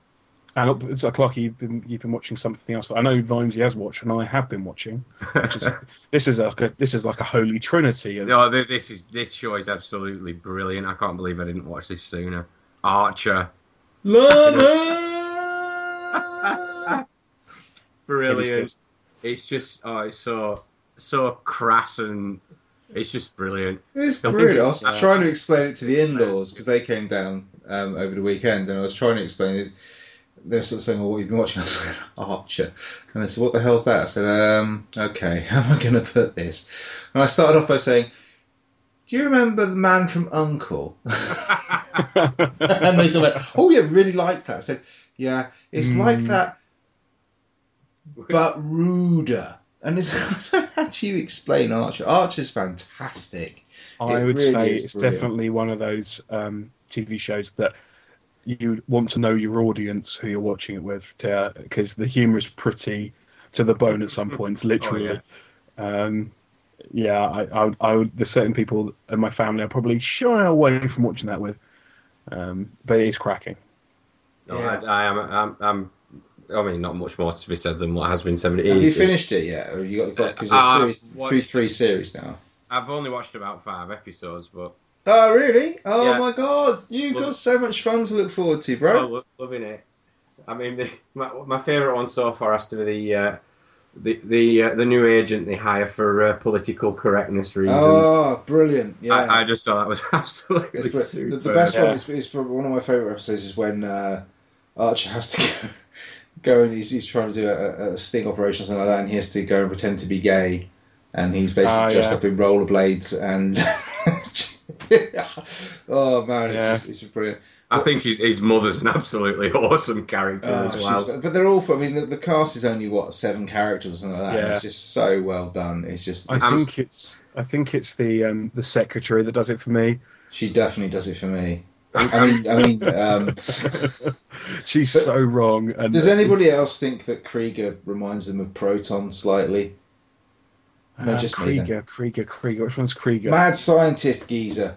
and it's like Clarky, you've been you've been watching something else. I know Vimesy has watched, and I have been watching. Which is this is like a this is like a holy trinity. Of, No, this is this show is absolutely brilliant. I can't believe I didn't watch this sooner. Archer, Lana. brilliant. It's just oh, it's so so crass and it's just brilliant. It's brilliant. I was it's- trying to explain it to the in-laws because they came down um, over the weekend, and I was trying to explain it. They're sort of saying, "Well, what have you been watching?" I was like, "Archer," and they said, "What the hell's that?" I said, um, "Okay, how am I going to put this?" And I started off by saying, "Do you remember the man from Uncle?" and they sort of went, "Oh yeah, really like that." I said, "Yeah, it's like Mm. that, but ruder." And it's, how do you explain Archer? Archer's fantastic. I It would really say it's brilliant. definitely one of those um, TV shows that you want to know your audience who you're watching it with, because the humour is pretty to the bone at some points, literally. um, yeah, I, I, would, I would. There's certain people in my family I probably shy away from watching that with, um, but it is cracking. No, Yeah. I, I am. I'm, I'm. I mean, not much more to be said than what has been said. Have you finished it yet? Or you got because Uh, series, watched- through three series now. I've only watched about five episodes, but Oh really? Oh Yeah. my god! You've got so much fun to look forward to, bro. I'm lo- loving it. I mean, the, my, my favourite one so far has to be the uh, the the uh, the new agent they hire for uh, political correctness reasons. Oh, brilliant! Yeah. I, I just thought that was absolutely It's the, the best Yeah. one is, is one of my favourite episodes is when uh, Archer has to go, go and he's, he's trying to do a, a sting operation or something like that, and he has to go and pretend to be gay, and he's basically Ah, dressed yeah. up in rollerblades and. oh man, it's, Yeah. just, it's just brilliant. I think his, his mother's an absolutely awesome character Oh, as well. but they're all. I mean, the, the cast is only what seven characters or something like that. and it's just so well done. It's just. I it's just- think it's I think it's the um, the secretary that does it for me. she definitely does it for me. I'm- mean, I mean, um, She's so wrong. And does anybody else think that Krieger reminds them of Proton slightly? No, Uh, just me. Krieger, Krieger, Krieger. Which one's Krieger? Mad scientist geezer.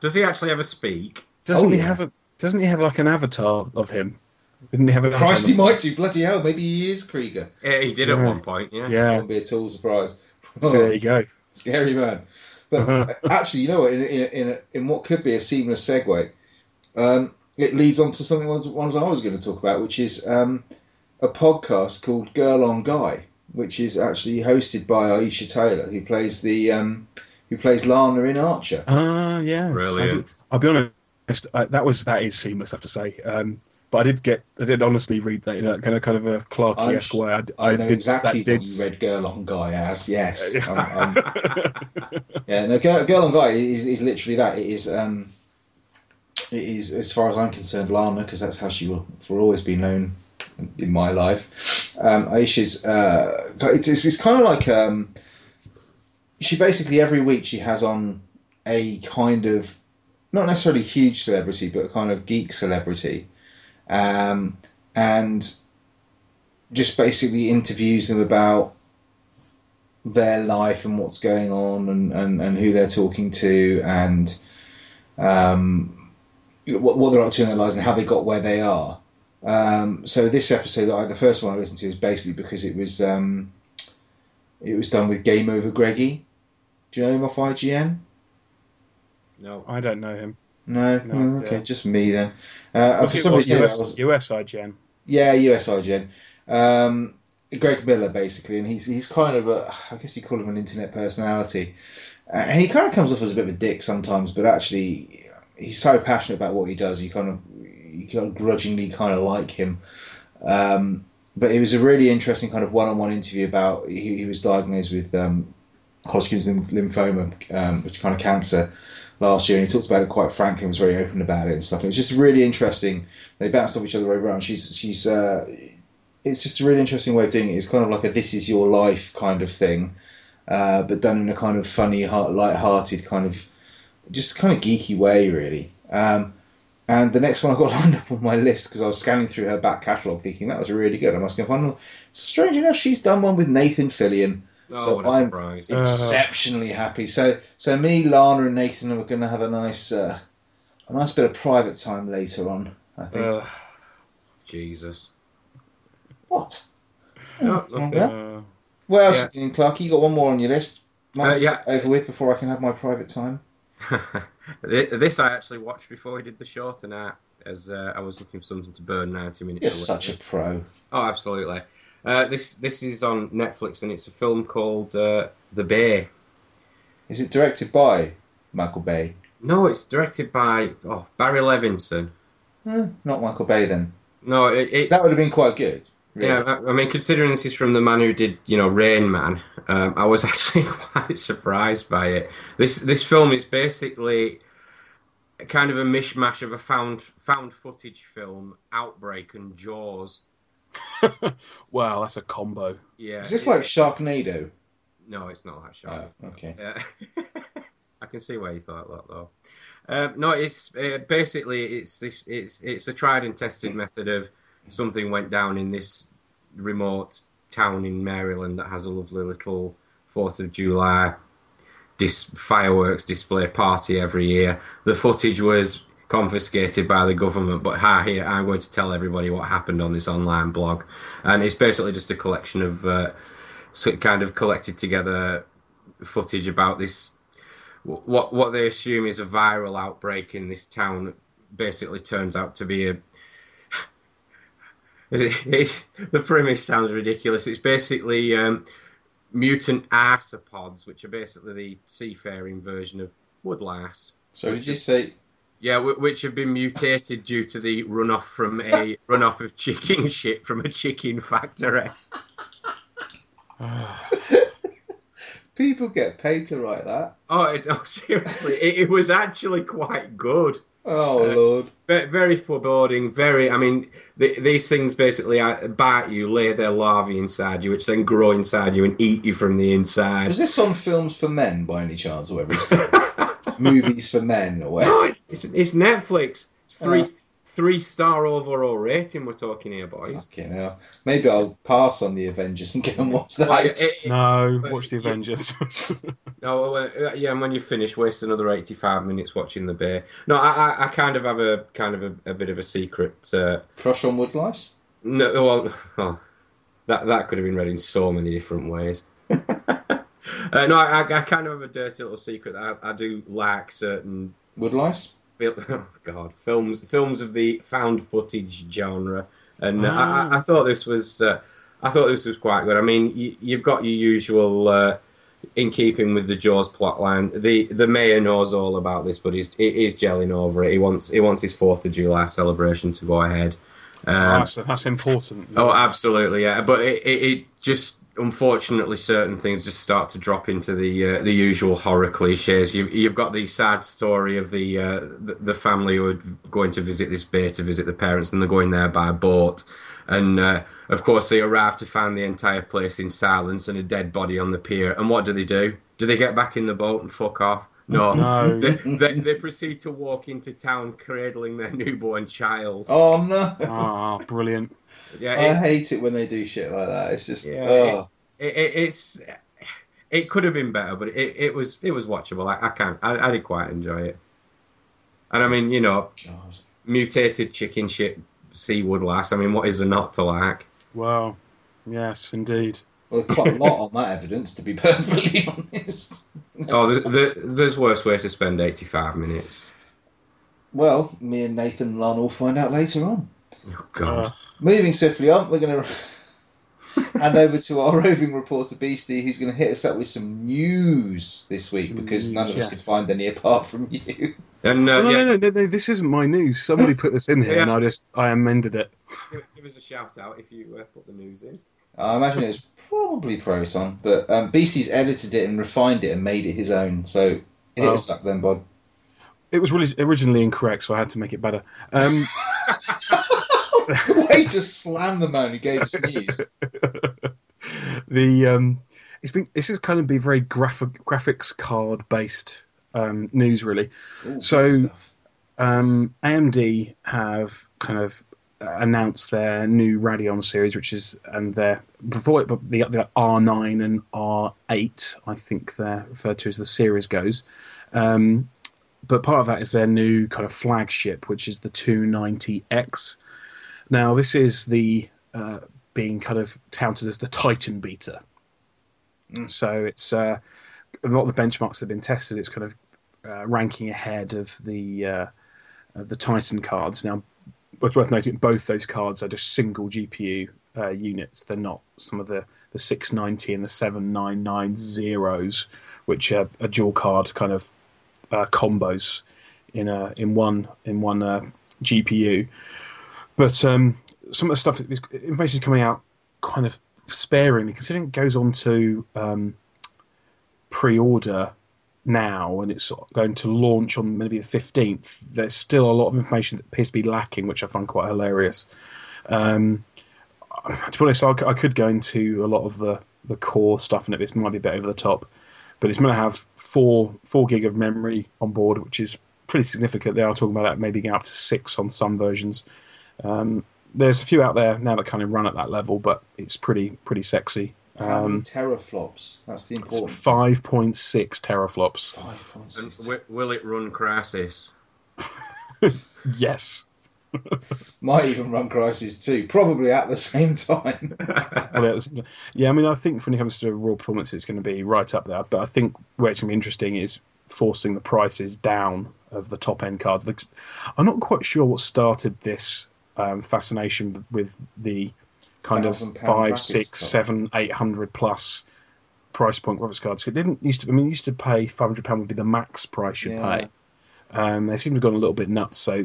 Does he actually ever speak? Doesn't Oh, he yeah. have a Doesn't he have like an avatar of him? Didn't he have an avatar? Christ, he might do. Bloody hell, maybe he is Krieger. Yeah, he did at one point. Yeah. Yeah. Won't be at all surprised. So there you go. Scary man. But Uh-huh. uh, actually, you know what? In, in, in, in what could be a seamless segue, um, it leads on to something ones, ones I was going to talk about, which is um, a podcast called Girl on Guy, which is actually hosted by Aisha Tyler, who plays the um, who plays Lana in Archer. Ah, yeah. Brilliant. I'll be honest. Uh, that was that is seamless. I have to say. Um, but I did get. I did honestly read that in a kind of kind of a Clarky-esque way. I, I, I know did, exactly that what did, you read Girl on Guy as. Yes, I'm, I'm, Yeah, no, Girl, Girl on Guy is, is literally that. It is, um, it is as far as I'm concerned, Lana, because that's how she will for always be known in my life. Um, Aisha's, uh, it's, it's, kind of like um, she basically every week she has on a kind of not necessarily huge celebrity, but a kind of geek celebrity, um, and just basically interviews them about their life and what's going on and, and, and who they're talking to and um, what, what they're up to in their lives and how they got where they are. Um, so this episode, I, the first one I listened to, is basically because it was um, it was done with Game Over Greggy. Do you know him off IGN? No. I don't know him. No, No, Oh, okay, yeah. just me then. Uh, Was for it some what, reason, US, was- US IGN. Yeah, US IGN. Um, Greg Miller, basically, and he's he's kind of a, I guess you call him an internet personality, uh, and he kind of comes off as a bit of a dick sometimes, but actually, he's so passionate about what he does, you kind of you kind of grudgingly kind of like him. Um, but it was a really interesting kind of one-on-one interview about he, he was diagnosed with um, Hodgkin's lym- lymphoma, um, which kind of cancer last year, and he talked about it quite frankly and was very open about it and stuff. It was just really interesting. They bounced off each other over around. She's she's uh, it's just a really interesting way of doing it. It's kind of like a this is your life kind of thing, uh, but done in a kind of funny, heart, light-hearted kind of, just kind of geeky way, really. Um, and the next one I got lined up on my list because I was scanning through her back catalogue, thinking that was really good. I must go find. one. Strange enough, she's done one with Nathan Fillion, Oh, So what a I'm- surprise. Uh, exceptionally happy. So, so me, Lana, and Nathan are going to have a nice, uh, a nice bit of private time later on. I think. Uh, Jesus. what? No, Nothing wrong nothing. with that. uh, What else, Yeah. Clark? You got one more on your list? Might Uh, yeah. Over with before I can have my private time. This I actually watched before we did the show tonight, as uh, I was looking for something to burn 90 minutes. You're such a pro. Oh, absolutely. Uh, this this is on Netflix and it's a film called uh, The Bay. Is it directed by Michael Bay? No, it's directed by oh, Barry Levinson. Eh, not Michael Bay then. No, it, it's That would have been quite good. Really. yeah. I, I mean, considering this is from the man who did you know Rain Man, um, I was actually quite surprised by it. This this film is basically kind of a mishmash of a found found footage film, Outbreak, and Jaws. wow, that's a combo. Yeah. Is this it- like Sharknado? No, it's not like sharp. Oh, okay. Yeah. I can see why you thought that though. Um, no, it's uh, basically it's this it's it's a tried and tested method of something went down in this remote town in Maryland that has a lovely little Fourth of July dis- fireworks display party every year. The footage was confiscated by the government, but ha here I'm going to tell everybody what happened on this online blog, and it's basically just a collection of uh, kind of collected together footage about this what what they assume is a viral outbreak in this town basically turns out to be a the premise sounds ridiculous. It's basically um, mutant arthropods, which are basically the seafaring version of woodlice. So did you say? Yeah, which have been mutated due to the runoff from a runoff of chicken shit from a chicken factory. People get paid to write that. Oh, it, oh seriously, it, it was actually quite good. Oh Uh, lord. Very foreboding. Very. I mean, th- these things basically uh, bite you, lay their larvae inside you, which then grow inside you and eat you from the inside. Is this on films for men by any chance, or whatever it's called? Movies for men, or whatever? no, it's, it's Netflix. It's three Uh. Three star overall rating. We're talking here, boys. Fucking hell. Maybe I'll pass on the Avengers and go and watch that. Well, it- it- No, But watch the Avengers. No, well, uh, yeah, and when you finish, waste another 85 minutes watching The Bay. No, I, I, I kind of have a kind of a, a bit of a secret. Uh, Crush on woodlice? no, well, oh, that that could have been read in so many different ways. uh, no, I, I kind of have a dirty little secret. that I, I do like certain, Woodlice? oh God, films films of the found footage genre, and uh, I, I, I thought this was uh, I thought this was quite good. I mean, you, you've got your usual. Uh, in keeping with the Jaws plotline, the the mayor knows all about this, but he's he is gelling over it. He wants he wants his Fourth of July celebration to go ahead. Um, that's, that's important. oh, absolutely, yeah. But it, it, it just unfortunately certain things just start to drop into the uh, the usual horror cliches. You, you've got the sad story of the, uh, the the family who are going to visit this bay to visit the parents, and they're going there by boat. And uh, of course, they arrive to find the entire place in silence and a dead body on the pier. And what do they do? Do they get back in the boat and fuck off? No. No. they, they, they proceed to walk into town cradling their newborn child. Oh no! Ah, brilliant. Yeah, I hate it when they do shit like that. It's just, Yeah, oh. it, it, it's it could have been better, but it, it was it was watchable. I, I can't I, I did quite enjoy it. And I mean, you know, God. mutated chicken shit sea woodlice. I mean, what is there not to like? Wow. Yes, indeed. Well, quite a lot on that evidence, to be perfectly honest. Oh, the, the, there's worse ways to spend 85 minutes. Well, me and Nathan Lon will find out later on. Oh God. Uh, Moving swiftly on, we're going to hand over to our roving reporter Beastie, who's going to hit us up with some news this week Some because news, none of us yeah. could find any apart from you. and uh, no, yeah, no, no, no, no, this isn't my news. Somebody put this in here, Yeah. and I just I amended it. give, give us a shout out if you uh, put the news in. I imagine it was probably Proton, but um, Beastie's edited it and refined it and made it his own. So hit Oh. then, Bod. It was really originally incorrect, so I had to make it better. Um, Way to slam the man who gave us news. the um, it's been this is kind of be very graphic graphics card based um, news really. Ooh, So- um, AMD have kind of announced their new Radeon series, which is and their before it, the, the R9 and R8, I think they're referred to as the series goes. Um, but part of that is their new kind of flagship, which is the 290X. Now, this is the uh, being kind of touted as the Titan Beta. Mm. So it's uh, a lot of the benchmarks that have been tested. It's kind of uh, ranking ahead of the uh, of the Titan cards. Now, it's worth noting both those cards are just single GPU uh, units. They're not some of the, the 690 and the 7990s, which are, are dual card kind of uh, combos in a in one in one uh, GPU. But um, some of the stuff information is coming out kind of sparingly, considering it goes on to um, pre-order now and it's going to launch on maybe the 15th. There's still a lot of information that appears to be lacking, which I find quite hilarious. Um, to be honest, I, I could go into a lot of the, the core stuff, and it might be a bit over the top but it's going to have four four gig of memory on board, which is pretty significant. They are talking about that maybe getting up to six on some versions. Um, there's a few out there now that kind of run at that level, but it's pretty pretty sexy. How many Um, teraflops? That's the important. five point six teraflops. Five point And six. will it run Crysis? Yes. Might even run Crysis too, probably at the same time. Well, yeah, I mean, I think when it comes to raw performance, it's going to be right up there. But I think where it's going to be interesting is forcing the prices down of the top end cards. I'm not quite sure what started this um, fascination with the kind of £1,000 five, six, card. seven, eight hundred plus price point graphics cards. It didn't used to. I mean, used to pay five hundred pound would be the max price you'd Yeah. pay. Um, they seem to have gone a little bit nuts. So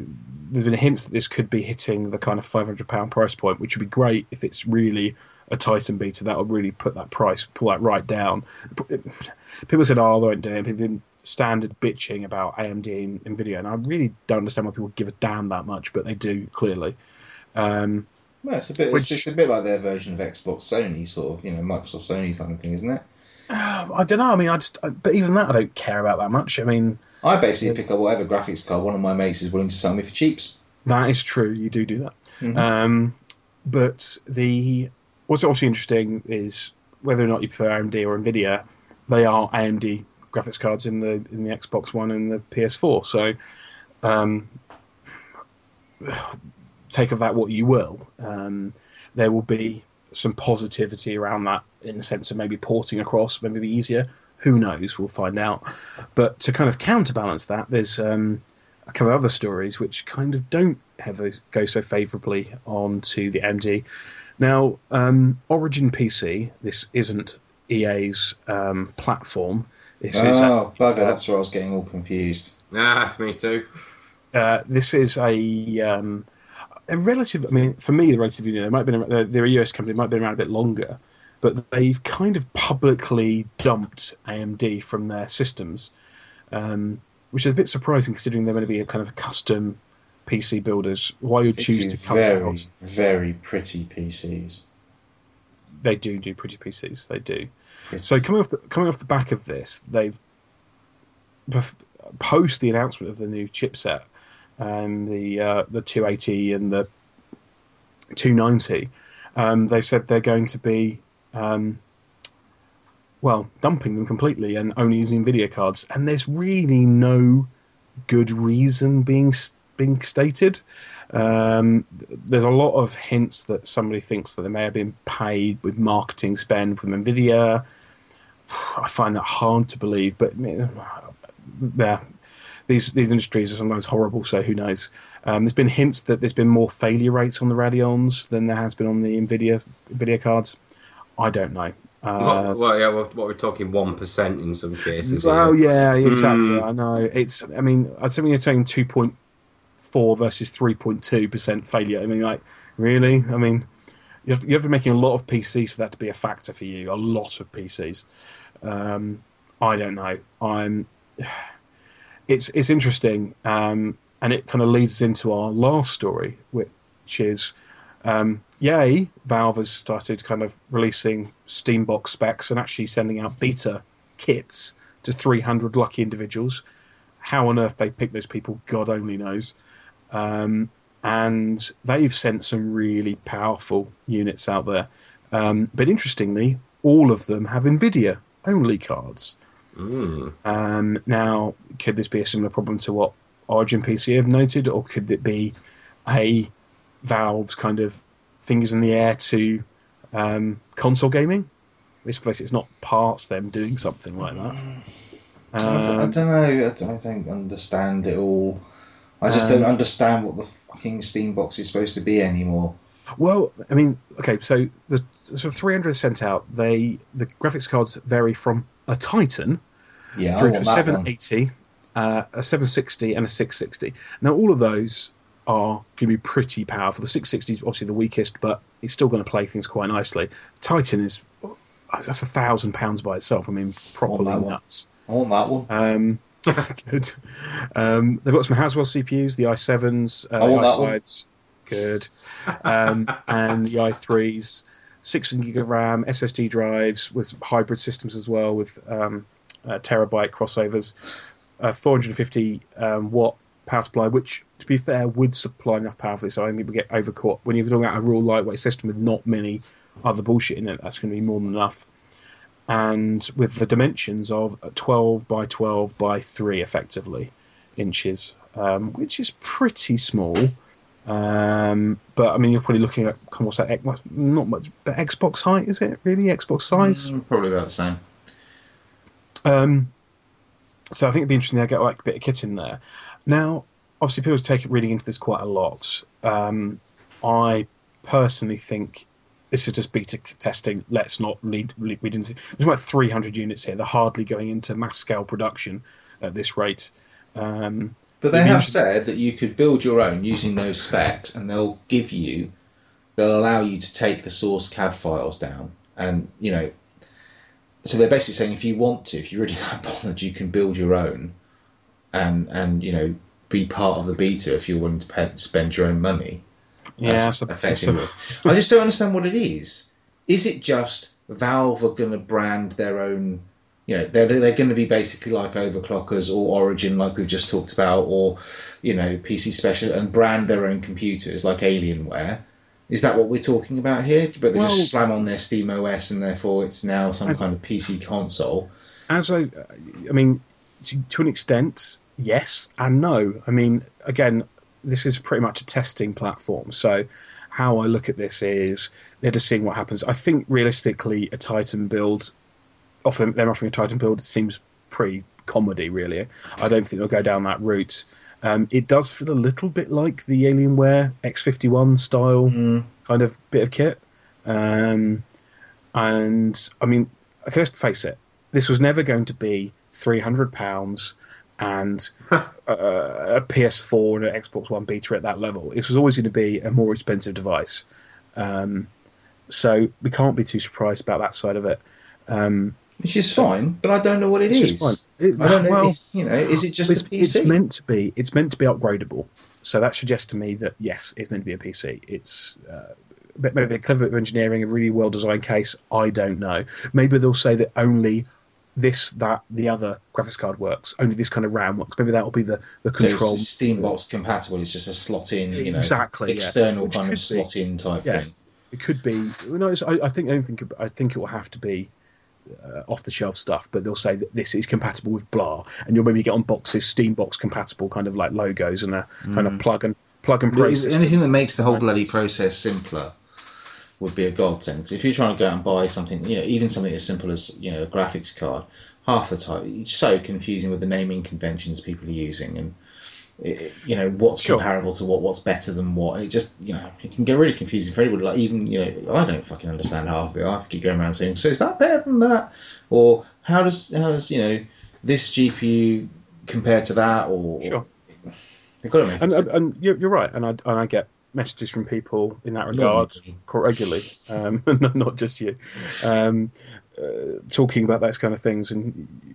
there's been hints that this could be hitting the kind of five hundred pound price point, which would be great if it's really a Titan beta. That would really put that price, pull that right down. People said, "Oh, they won't do it." People been standard bitching about AMD and Nvidia, and I really don't understand why people give a damn that much, but they do clearly. Um, Well, it's a bit. Which- It's, it's a bit like their version of Xbox Sony, sort of, you know, Microsoft Sony kind of thing, isn't it? I don't know. I mean, I just, but even that, I don't care about that much. I mean, I basically pick up whatever graphics card one of my mates is willing to sell me for cheaps. That is true. You do do that. Mhm. Um, but the what's obviously interesting is whether or not you prefer AMD or Nvidia. They are AMD graphics cards in the in the Xbox One and the PS4. So um, take of that what you will. Um, there will be some positivity around that in the sense of maybe porting across, maybe be easier. Who knows? We'll find out. But to kind of counterbalance that, there's um, a couple of other stories which kind of don't have those, go so favourably onto the MD. Now, um, Origin PC, this isn't EA's um, platform. This is a, Oh, bugger, that's where I was getting all confused. Ah, me too. uh, this is a um, a relative. I mean, for me, the relatively new. They might have been they're, they're a US company. They might have been around a bit longer, but they've kind of publicly dumped AMD from their systems, um, which is a bit surprising considering they're going to be a kind of custom PC builders. Why They choose to cut very, out? very pretty PCs. They do do pretty PCs. They do. It's- So coming off the coming off the back of this, they've post the announcement of the new chipset and the uh, the 280 and the 290, um, they've said they're going to be um, well dumping them completely and only using Nvidia cards. And there's really no good reason being being stated. Um, there's a lot of hints that somebody thinks that they may have been paid with marketing spend from Nvidia. I find that hard to believe, but yeah, these these industries are sometimes horrible. So who knows? Um, there's been hints that there's been more failure rates on the Radeons than there has been on the Nvidia Nvidia cards. I don't know. Uh, well, yeah, what, what we're talking one percent in some cases. well, yeah, exactly. Mm. I know. It's. I mean, I think you're saying two point four versus three point two percent failure. I mean, like, really? I mean, you have, you have to be making a lot of PCs for that to be a factor for you. A lot of PCs. Um, I don't know. I'm. It's it's interesting, um, and it kind of leads into our last story, which is um, yay, Valve has started kind of releasing Steambox specs and actually sending out beta kits to 300 lucky individuals. How on earth they pick those people, God only knows. Um, and they've sent some really powerful units out there. Um, but interestingly, all of them have NVIDIA only cards. Mm. Um, now, could this be a similar problem to what Origin PC have noted, or could it be a Valve's kind of fingers in the air to um, console gaming? Let's face it's not parts them doing something like that. I, don't, I Um, don't know. I don't, I don't understand it all. I just Um, don't understand what the fucking Steam box is supposed to be anymore. Well, I mean, okay, so the sort of 300 sent out. They the graphics cards vary from a Titan Yeah, through to a 780, uh, a 760, and a 660. Now, all of those are going to be pretty powerful. The 660 is obviously the weakest, but it's still going to play things quite nicely. Titan is that's a thousand pounds by itself. I mean, properly one. nuts. I want that one. Um, good. Um, they've got some Haswell CPUs, the i7s, uh, I the want that one. i5s, good, um, and the i3s, six gig of RAM, SSD drives with hybrid systems as well with um, uh, terabyte crossovers, uh, 450 um, watt power supply, which to be fair would supply enough power for this. I think people get overcaught when you're talking about a real lightweight system with not many other bullshit in it. That's going to be more than enough and with the dimensions of 12 by 12 by 3 effectively inches um, which is pretty small um, but I mean you're probably looking at kind of what's that not much but Xbox height is it really Xbox size Mm, probably about the same. um, so I think it'd be interesting to get like a bit of kit in there. Now, obviously, people take it reading into this quite a lot. Um, I personally think this is just beta testing. Let's not lead, lead into. There's about 300 units here. They're hardly going into mass scale production at this rate. Um, But they have said that you could build your own using those specs, and they'll give you, they'll allow you to take the source CAD files down, and you know, so they're basically saying if you want to, if you're really that bothered, you can build your own, and and you know, be part of the beta if you're willing to pay, spend your own money. yeah, That's so- I just don't understand what it is. Is it just Valve are going to brand their own? You know, they're they're going to be basically like Overclockers or Origin, like we've just talked about, or you know, PC Special, and brand their own computers like Alienware. Is that what we're talking about here? But they Well- just slam on their Steam OS, and therefore it's now some As- kind of PC console. as I, I mean, to, to an extent, yes and no. I mean, again, this is pretty much a testing platform. So, how I look at this is they're just seeing what happens. I think realistically, a Titan build, offering them offering a Titan build, it seems pretty comedy. Really, I don't think they'll go down that route. Um, it does feel a little bit like the Alienware X51 style Mm. kind of bit of kit. Um, and I mean, okay, let's face it, this was never going to be three hundred pounds and uh, a PS4 and an Xbox One beta at that level. This was always going to be a more expensive device. Um, so we can't be too surprised about that side of it. Um, Which is fine, but I don't know what it it's is. It- I don't know. well, you know, is it just it's, a PC? it's meant to be. It's meant to be upgradable. So that suggests to me that yes, it's meant to be a PC. It's uh, maybe a clever bit of engineering, a really well designed case. I don't know. Maybe they'll say that only this, that, the other graphics card works. Only this kind of RAM works. Maybe that will be the the So control. it's Steambox compatible. It's just a slot in, you know, Exactly, external Which kind of slot in type Yeah. thing. It could be. No, it's, I, I think I don't think I think it will have to be uh, off the shelf stuff, but they'll say that this is compatible with blah, and you'll maybe get on boxes Steambox compatible kind of like logos and a kind of plug and plug and play. Anything that makes the whole bloody process simpler would be a godsend. if you're trying to go out and buy something, you know, even something as simple as you know a graphics card, half the time it's so confusing with the naming conventions people are using and. It- You know what's Sure. comparable to what, what's better than what. It just you know it can get really confusing for anyone. Like even you know I don't fucking understand half of it. I have to keep going around saying, so is that better than that, or how does how does you know this GPU compare to that, or Sure. they've got to make and, and, and you're, right, and I and I get messages from people in that regard quite regularly, um, not- not just you, um, uh, talking about those kind of things. And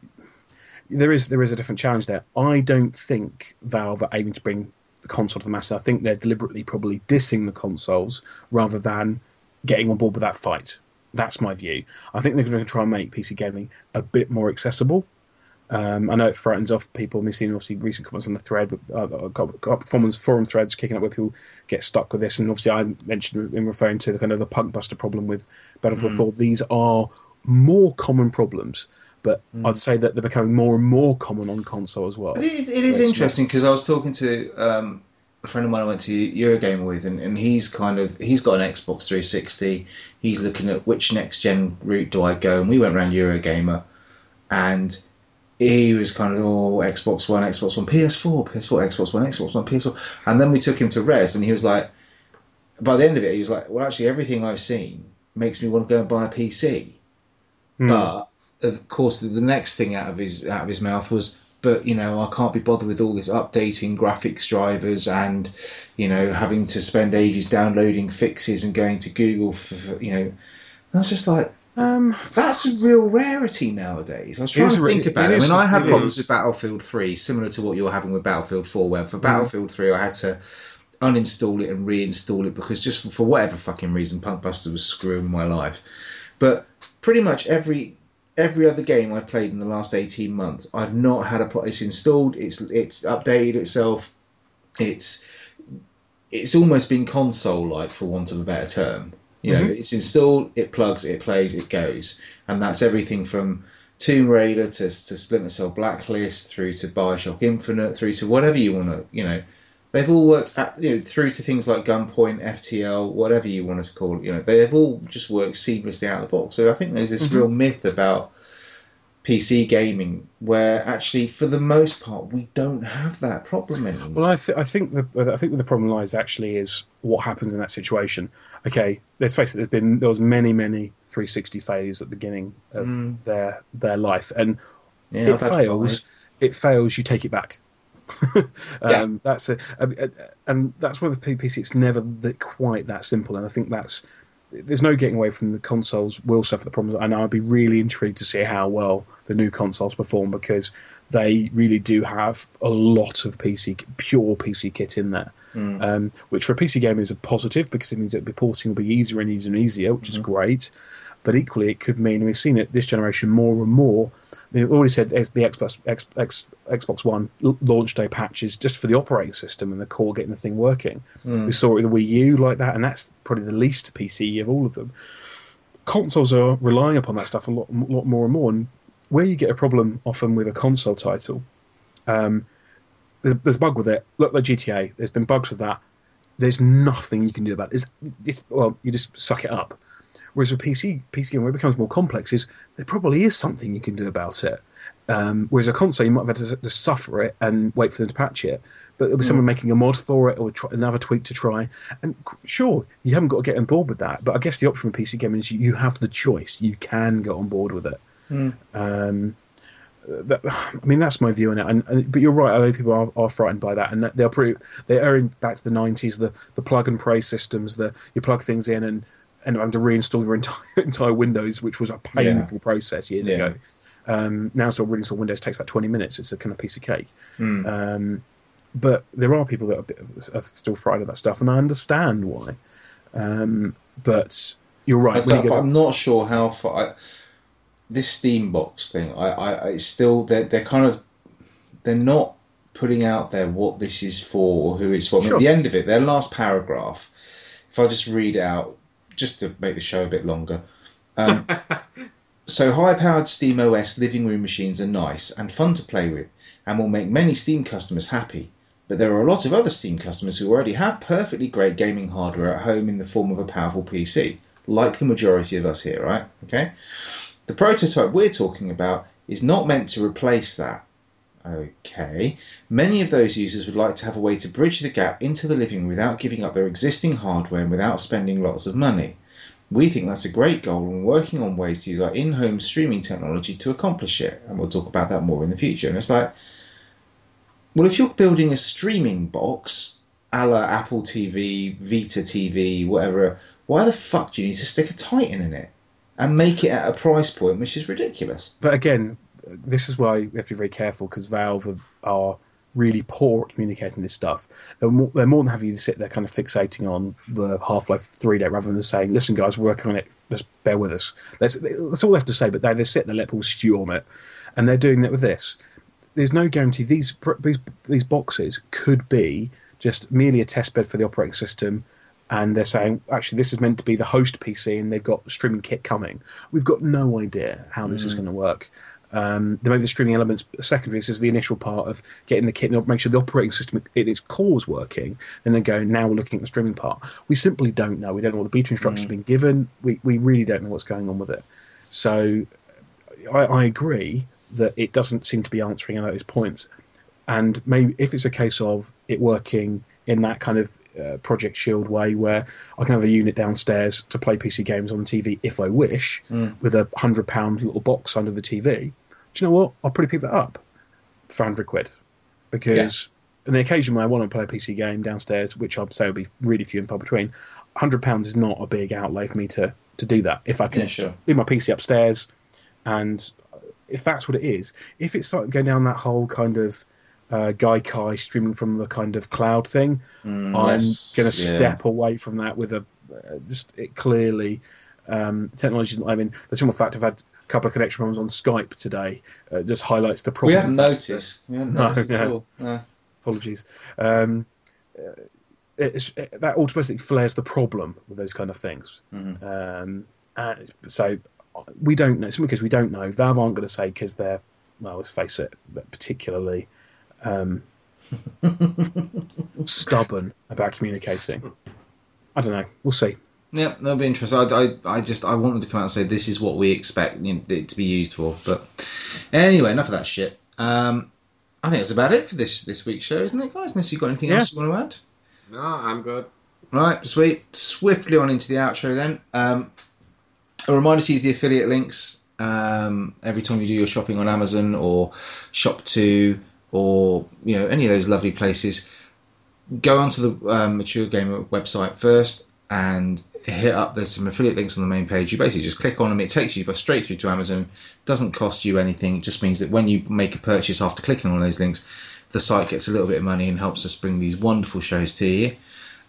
there is there is a different challenge there. I don't think Valve are aiming to bring the console to the masses. I think they're deliberately probably dissing the consoles rather than getting on board with that fight. That's my view. I think they're going to try and make PC gaming a bit more accessible. Um, I know it frightens off people. We've seen obviously recent comments on the thread, but uh, got, got performance forum threads kicking up where people get stuck with this. And obviously, I mentioned in referring to the kind of the PunkBuster problem with Battlefield Mm. 4. These are more common problems, but Mm. I'd say that they're becoming more and more common on console as well. But it, it is It's interesting because I was talking to um, a friend of mine I went to Eurogamer with, and, and he's kind of he's got an Xbox 360. He's looking at which next gen route do I go, and we went around Eurogamer, and he was kind of oh Xbox One, Xbox One, PS4, PS4, Xbox One, Xbox One, PS4, and then we took him to Res, and he was like, by the end of it, he was like, well, actually, everything I've seen makes me want to go and buy a PC. Hmm. But of course, the next thing out of his out of his mouth was, "But you know, I can't be bothered with all this updating graphics drivers and you know having to spend ages downloading fixes and going to Google for, for you know." And I was just like, Um, that's a real rarity nowadays. I was trying to think it about it. I mean, I had problems is. with Battlefield 3, similar to what you're having with Battlefield 4, where Mm. for Battlefield 3 I had to uninstall it and reinstall it because just for, for whatever fucking reason, PunkBuster was screwing my life. But pretty much every every other game I've played in the last 18 months, I've not had a pro- it's installed, it's it's updated itself, it's it's almost been console like for want of a better term. You know, Mhm. it's installed, it plugs, it plays, it goes, and that's everything from Tomb Raider to, to Splinter Cell Blacklist through to Bioshock Infinite through to whatever you want to, you know, they've all worked at, you know, through to things like Gunpoint, FTL, whatever you want to call it, you know, they've all just worked seamlessly out of the box. So I think there's this Mhm. real myth about PC gaming where actually, for the most part, we don't have that problem anymore. Well, I, th- I think the I think the problem lies actually is what happens in that situation. Okay, let's face it. There's been there was many many 360 failures at the beginning of Mm. their their life, and yeah, it fails. It fails. You take it back. um, Yeah. That's a, a- a- and that's one of the PC. It's never that, quite that simple, and I think that's there's no getting away from the consoles will suffer the problems, and I'd be really intrigued to see how well the new consoles perform because they really do have a lot of PC pure PC kit in there, Mm. um, which for a PC game is a positive because it means that the porting will be easier and easier and easier, which is great. But equally, it could mean we've seen it this generation more and more. They've already said the Xbox X, X, Xbox One launch day patches just for the operating system and the core getting the thing working. Mm. We saw it with the Wii U like that, and that's probably the least PC of all of them. Consoles are relying upon that stuff a lot, lot more and more. And where you get a problem often with a console title, um, there's, there's a bug with it. Look like GTA. There's been bugs with that. There's nothing you can do about it. It's, it's, well, you just suck it up. Whereas with PC, PC game, where it becomes more complex, is there probably is something you can do about it. Um, whereas a console, you might have had to, to suffer it and wait for them to patch it. But there'll be someone making a mod for it or try, another tweak to try. And sure, you haven't got to get on board with that. But I guess the option with PC gaming is you, you have the choice. You can get on board with it. Mm. Um, that, I mean, that's my view on it. And, and but you're right. I know people are, are frightened by that, and they're pretty. They are in back to the '90s. The the plug and pray systems. The you plug things in and and having to reinstall your entire entire Windows, which was a painful process years Yeah. ago. Um, now, so reinstall Windows takes about 20 minutes. It's a kind of piece of cake. Mm. Um, but there are people that are, are still frightened of that stuff, and I understand why. Um, but you're right. You I'm not sure how far. I, this Steam box thing, I, I, I it's still they're, they're kind of they're not putting out there what this is for or who it's for. Sure. At the end of it, their last paragraph, if I just read out, just to make the show a bit longer. Um, so high-powered Steam OS living room machines are nice and fun to play with, and will make many Steam customers happy. But there are a lot of other Steam customers who already have perfectly great gaming hardware at home in the form of a powerful PC, like the majority of us here, right? Okay. The prototype we're talking about is not meant to replace that. Okay. Many of those users would like to have a way to bridge the gap into the living room without giving up their existing hardware and without spending lots of money. We think that's a great goal and we're working on ways to use our in home streaming technology to accomplish it. And we'll talk about that more in the future. And it's like, well, if you're building a streaming box a la Apple TV, Vita TV, whatever, why the fuck do you need to stick a Titan in it and make it at a price point which is ridiculous? but again, this is why we have to be very careful because Valve are, are really poor at communicating this stuff. They're more, they're more than happy to sit there kind of fixating on the Half Life 3 date rather than saying, listen, guys, we're working on it, just bear with us. That's, that's all they have to say, but they, they sit there, let people stew on it. and they're doing that with this. There's no guarantee these these these boxes could be just merely a test bed for the operating system, and they're saying actually this is meant to be the host PC, and they've got streaming kit coming. We've got no idea how this is mm. going to work. Um, there may the streaming elements. Secondary, this is the initial part of getting the kit, and make sure the operating system at its core is working. and Then go, now we're looking at the streaming part. We simply don't know. We don't know what the beta instructions have been given. We, we really don't know what's going on with it. So I, I agree that it doesn't seem to be answering any of those points. And maybe if it's a case of it working in that kind of uh, Project Shield way, where I can have a unit downstairs to play PC games on the TV if I wish, with a hundred pound little box under the TV. Do you know what? I'll probably pick that up for hundred quid because. on the occasion when I want to play a PC game downstairs, which I'd say would be really few and far between, hundred pounds is not a big outlay for me to to do that. If I can Yeah, sure. leave my PC upstairs, and if that's what it is, if it's starting going down that whole kind of uh, Gaikai streaming from the kind of cloud thing, I'm less- going to yeah. step away from that with a uh, just it clearly um, technology. Is not I mean, the simple fact I've had a couple of connection problems on Skype today uh, just highlights the problem. We haven't with that. noticed. We haven't No, noticed at no. all. No. Apologies. Um, uh, it's, it, that automatically flares the problem with those kind of things. Mhm. Um, and so we don't know. Simply because we don't know, Valve aren't going to say because they're well, let's face it, particularly um, stubborn about communicating. I don't know. We'll see. Yeah, that'll be interesting. I, I, I just I want them to come out and say this is what we expect you know, it to be used for. But anyway, enough of that shit. Um, I think that's about it for this this week's show, isn't it, guys? Unless you've got anything Yeah. else you want to add. No, I'm good. Right, sweet. Swiftly on into the outro then. Um, a reminder to use the affiliate links um, every time you do your shopping on Amazon or ShopTo or you know any of those lovely places. Go onto the um, Mature Gamer website first and hit up. There's some affiliate links on the main page. You basically just click on them. It takes you straight through to Amazon. Doesn't cost you anything. It just means that when you make a purchase after clicking on those links, the site gets a little bit of money and helps us bring these wonderful shows to you.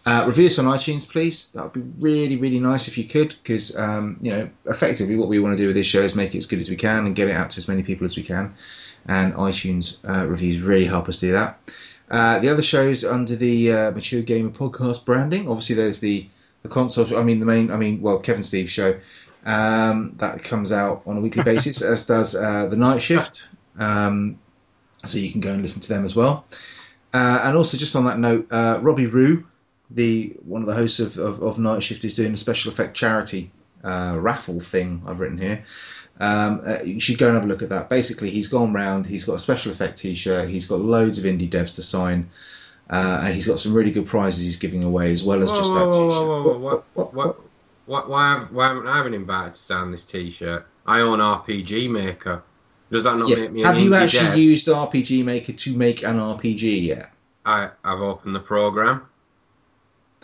Uh, review us on iTunes, please. That would be really, really nice if you could, because um, you know, effectively, what we want to do with this show is make it as good as we can and get it out to as many people as we can. And iTunes uh, reviews really help us do that. Uh, the other shows under the uh, Mature Gamer Podcast branding, obviously, there's the the console. I mean, the main. I mean, well, Kevin Steve show um, that comes out on a weekly basis, as does uh, the Night Shift. Um, so you can go and listen to them as well. Uh, and also, just on that note, uh, Robbie Rue, the one of the hosts of, of, of Night Shift, is doing a special effect charity uh, raffle thing. I've written here. Um, uh, you should go and have a look at that. Basically, he's gone round. He's got a special effect T-shirt. He's got loads of indie devs to sign, uh, and he's got some really good prizes he's giving away as well as just that T-shirt. whoa, whoa, whoa, What- what, what, why, have- why haven't I been invited to sign this T-shirt? I own RPG Maker. Does that not Yeah. make me Have you actually dev? used RPG Maker to make an RPG yet? I, I've opened the program.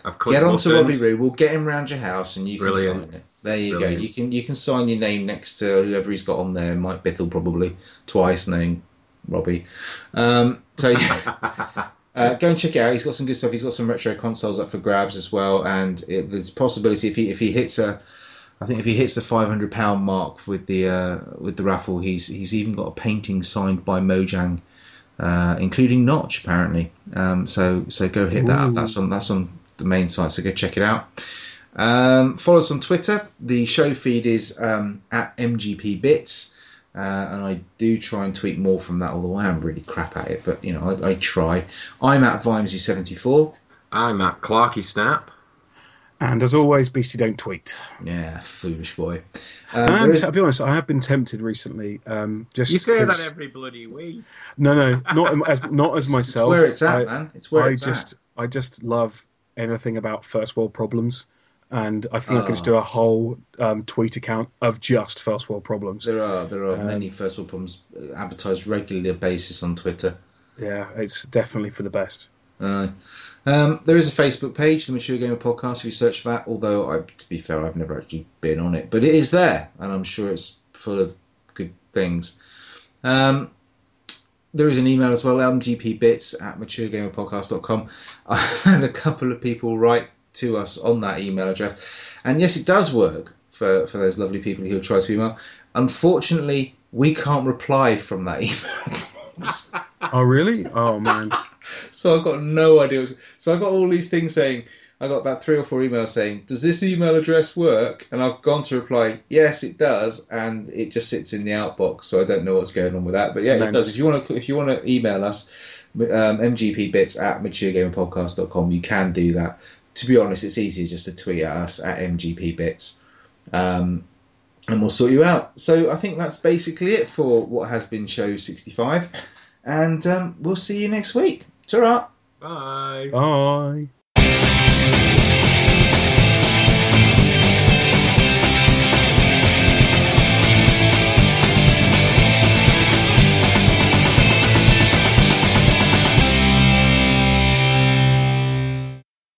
I've clicked Get on to buttons. Robbie Roo. We'll get him round your house and you can Brilliant. sign it. There you Brilliant. go. You can you can sign your name next to whoever he's got on there. Mike Bithell probably twice name Robbie. Um, so yeah. Uh, go and check it out. He's got some good stuff. He's got some retro consoles up for grabs as well, and it, there's a possibility if he if he hits a, I think if he hits the 500 pound mark with the uh, with the raffle, he's he's even got a painting signed by Mojang, uh, including Notch apparently. Um, so so go hit that up. That's on that's on the main site. So go check it out. Um, follow us on Twitter. The show feed is um, at MGP Bits. Uh, and I do try and tweet more from that, although I am really crap at it. But you know, I, I try. I'm at Vimesy74. I'm at Clarky Snap. And as always, Beastie don't tweet. Yeah, foolish boy. Um, there and is- to be honest, I have been tempted recently. Um, just You say 'cause- that every bloody week. No, no, not as not as myself. It's where it's at, I, man. It's where I it's just at. I just love anything about first world problems, and I think I could just Oh. do a whole um, tweet account of just first world problems. There are there are Um, many first world problems uh, advertised regularly basis on Twitter. Yeah, it's definitely for the best. Uh, um, there is a Facebook page, the Mature Gamer Podcast. If you search for that, although I, to be fair, I've never actually been on it, but it is there, and I'm sure it's full of good things. Um, there is an email as well, mgpbits at maturegamerpodcast.com. I had a couple of people write to us on that email address, and yes, it does work for, for those lovely people who have tried to email. Unfortunately, we can't reply from that email box. Oh really? Oh man. so I've got no idea. what's- So I've got all these things saying. I got about three or four emails saying, "Does this email address work?" And I've gone to reply, "Yes, it does," and it just sits in the outbox. So I don't know what's going on with that. But yeah, it does. If you want to, if you want to email us, um, mgpbits at maturegamerpodcast.com, you can do that. To be honest, it's easier just to tweet at us at mgpbits, um, and we'll sort you out. So I think that's basically it for what has been show 65, and um, we'll see you next week. Ta-ra! Bye. Bye.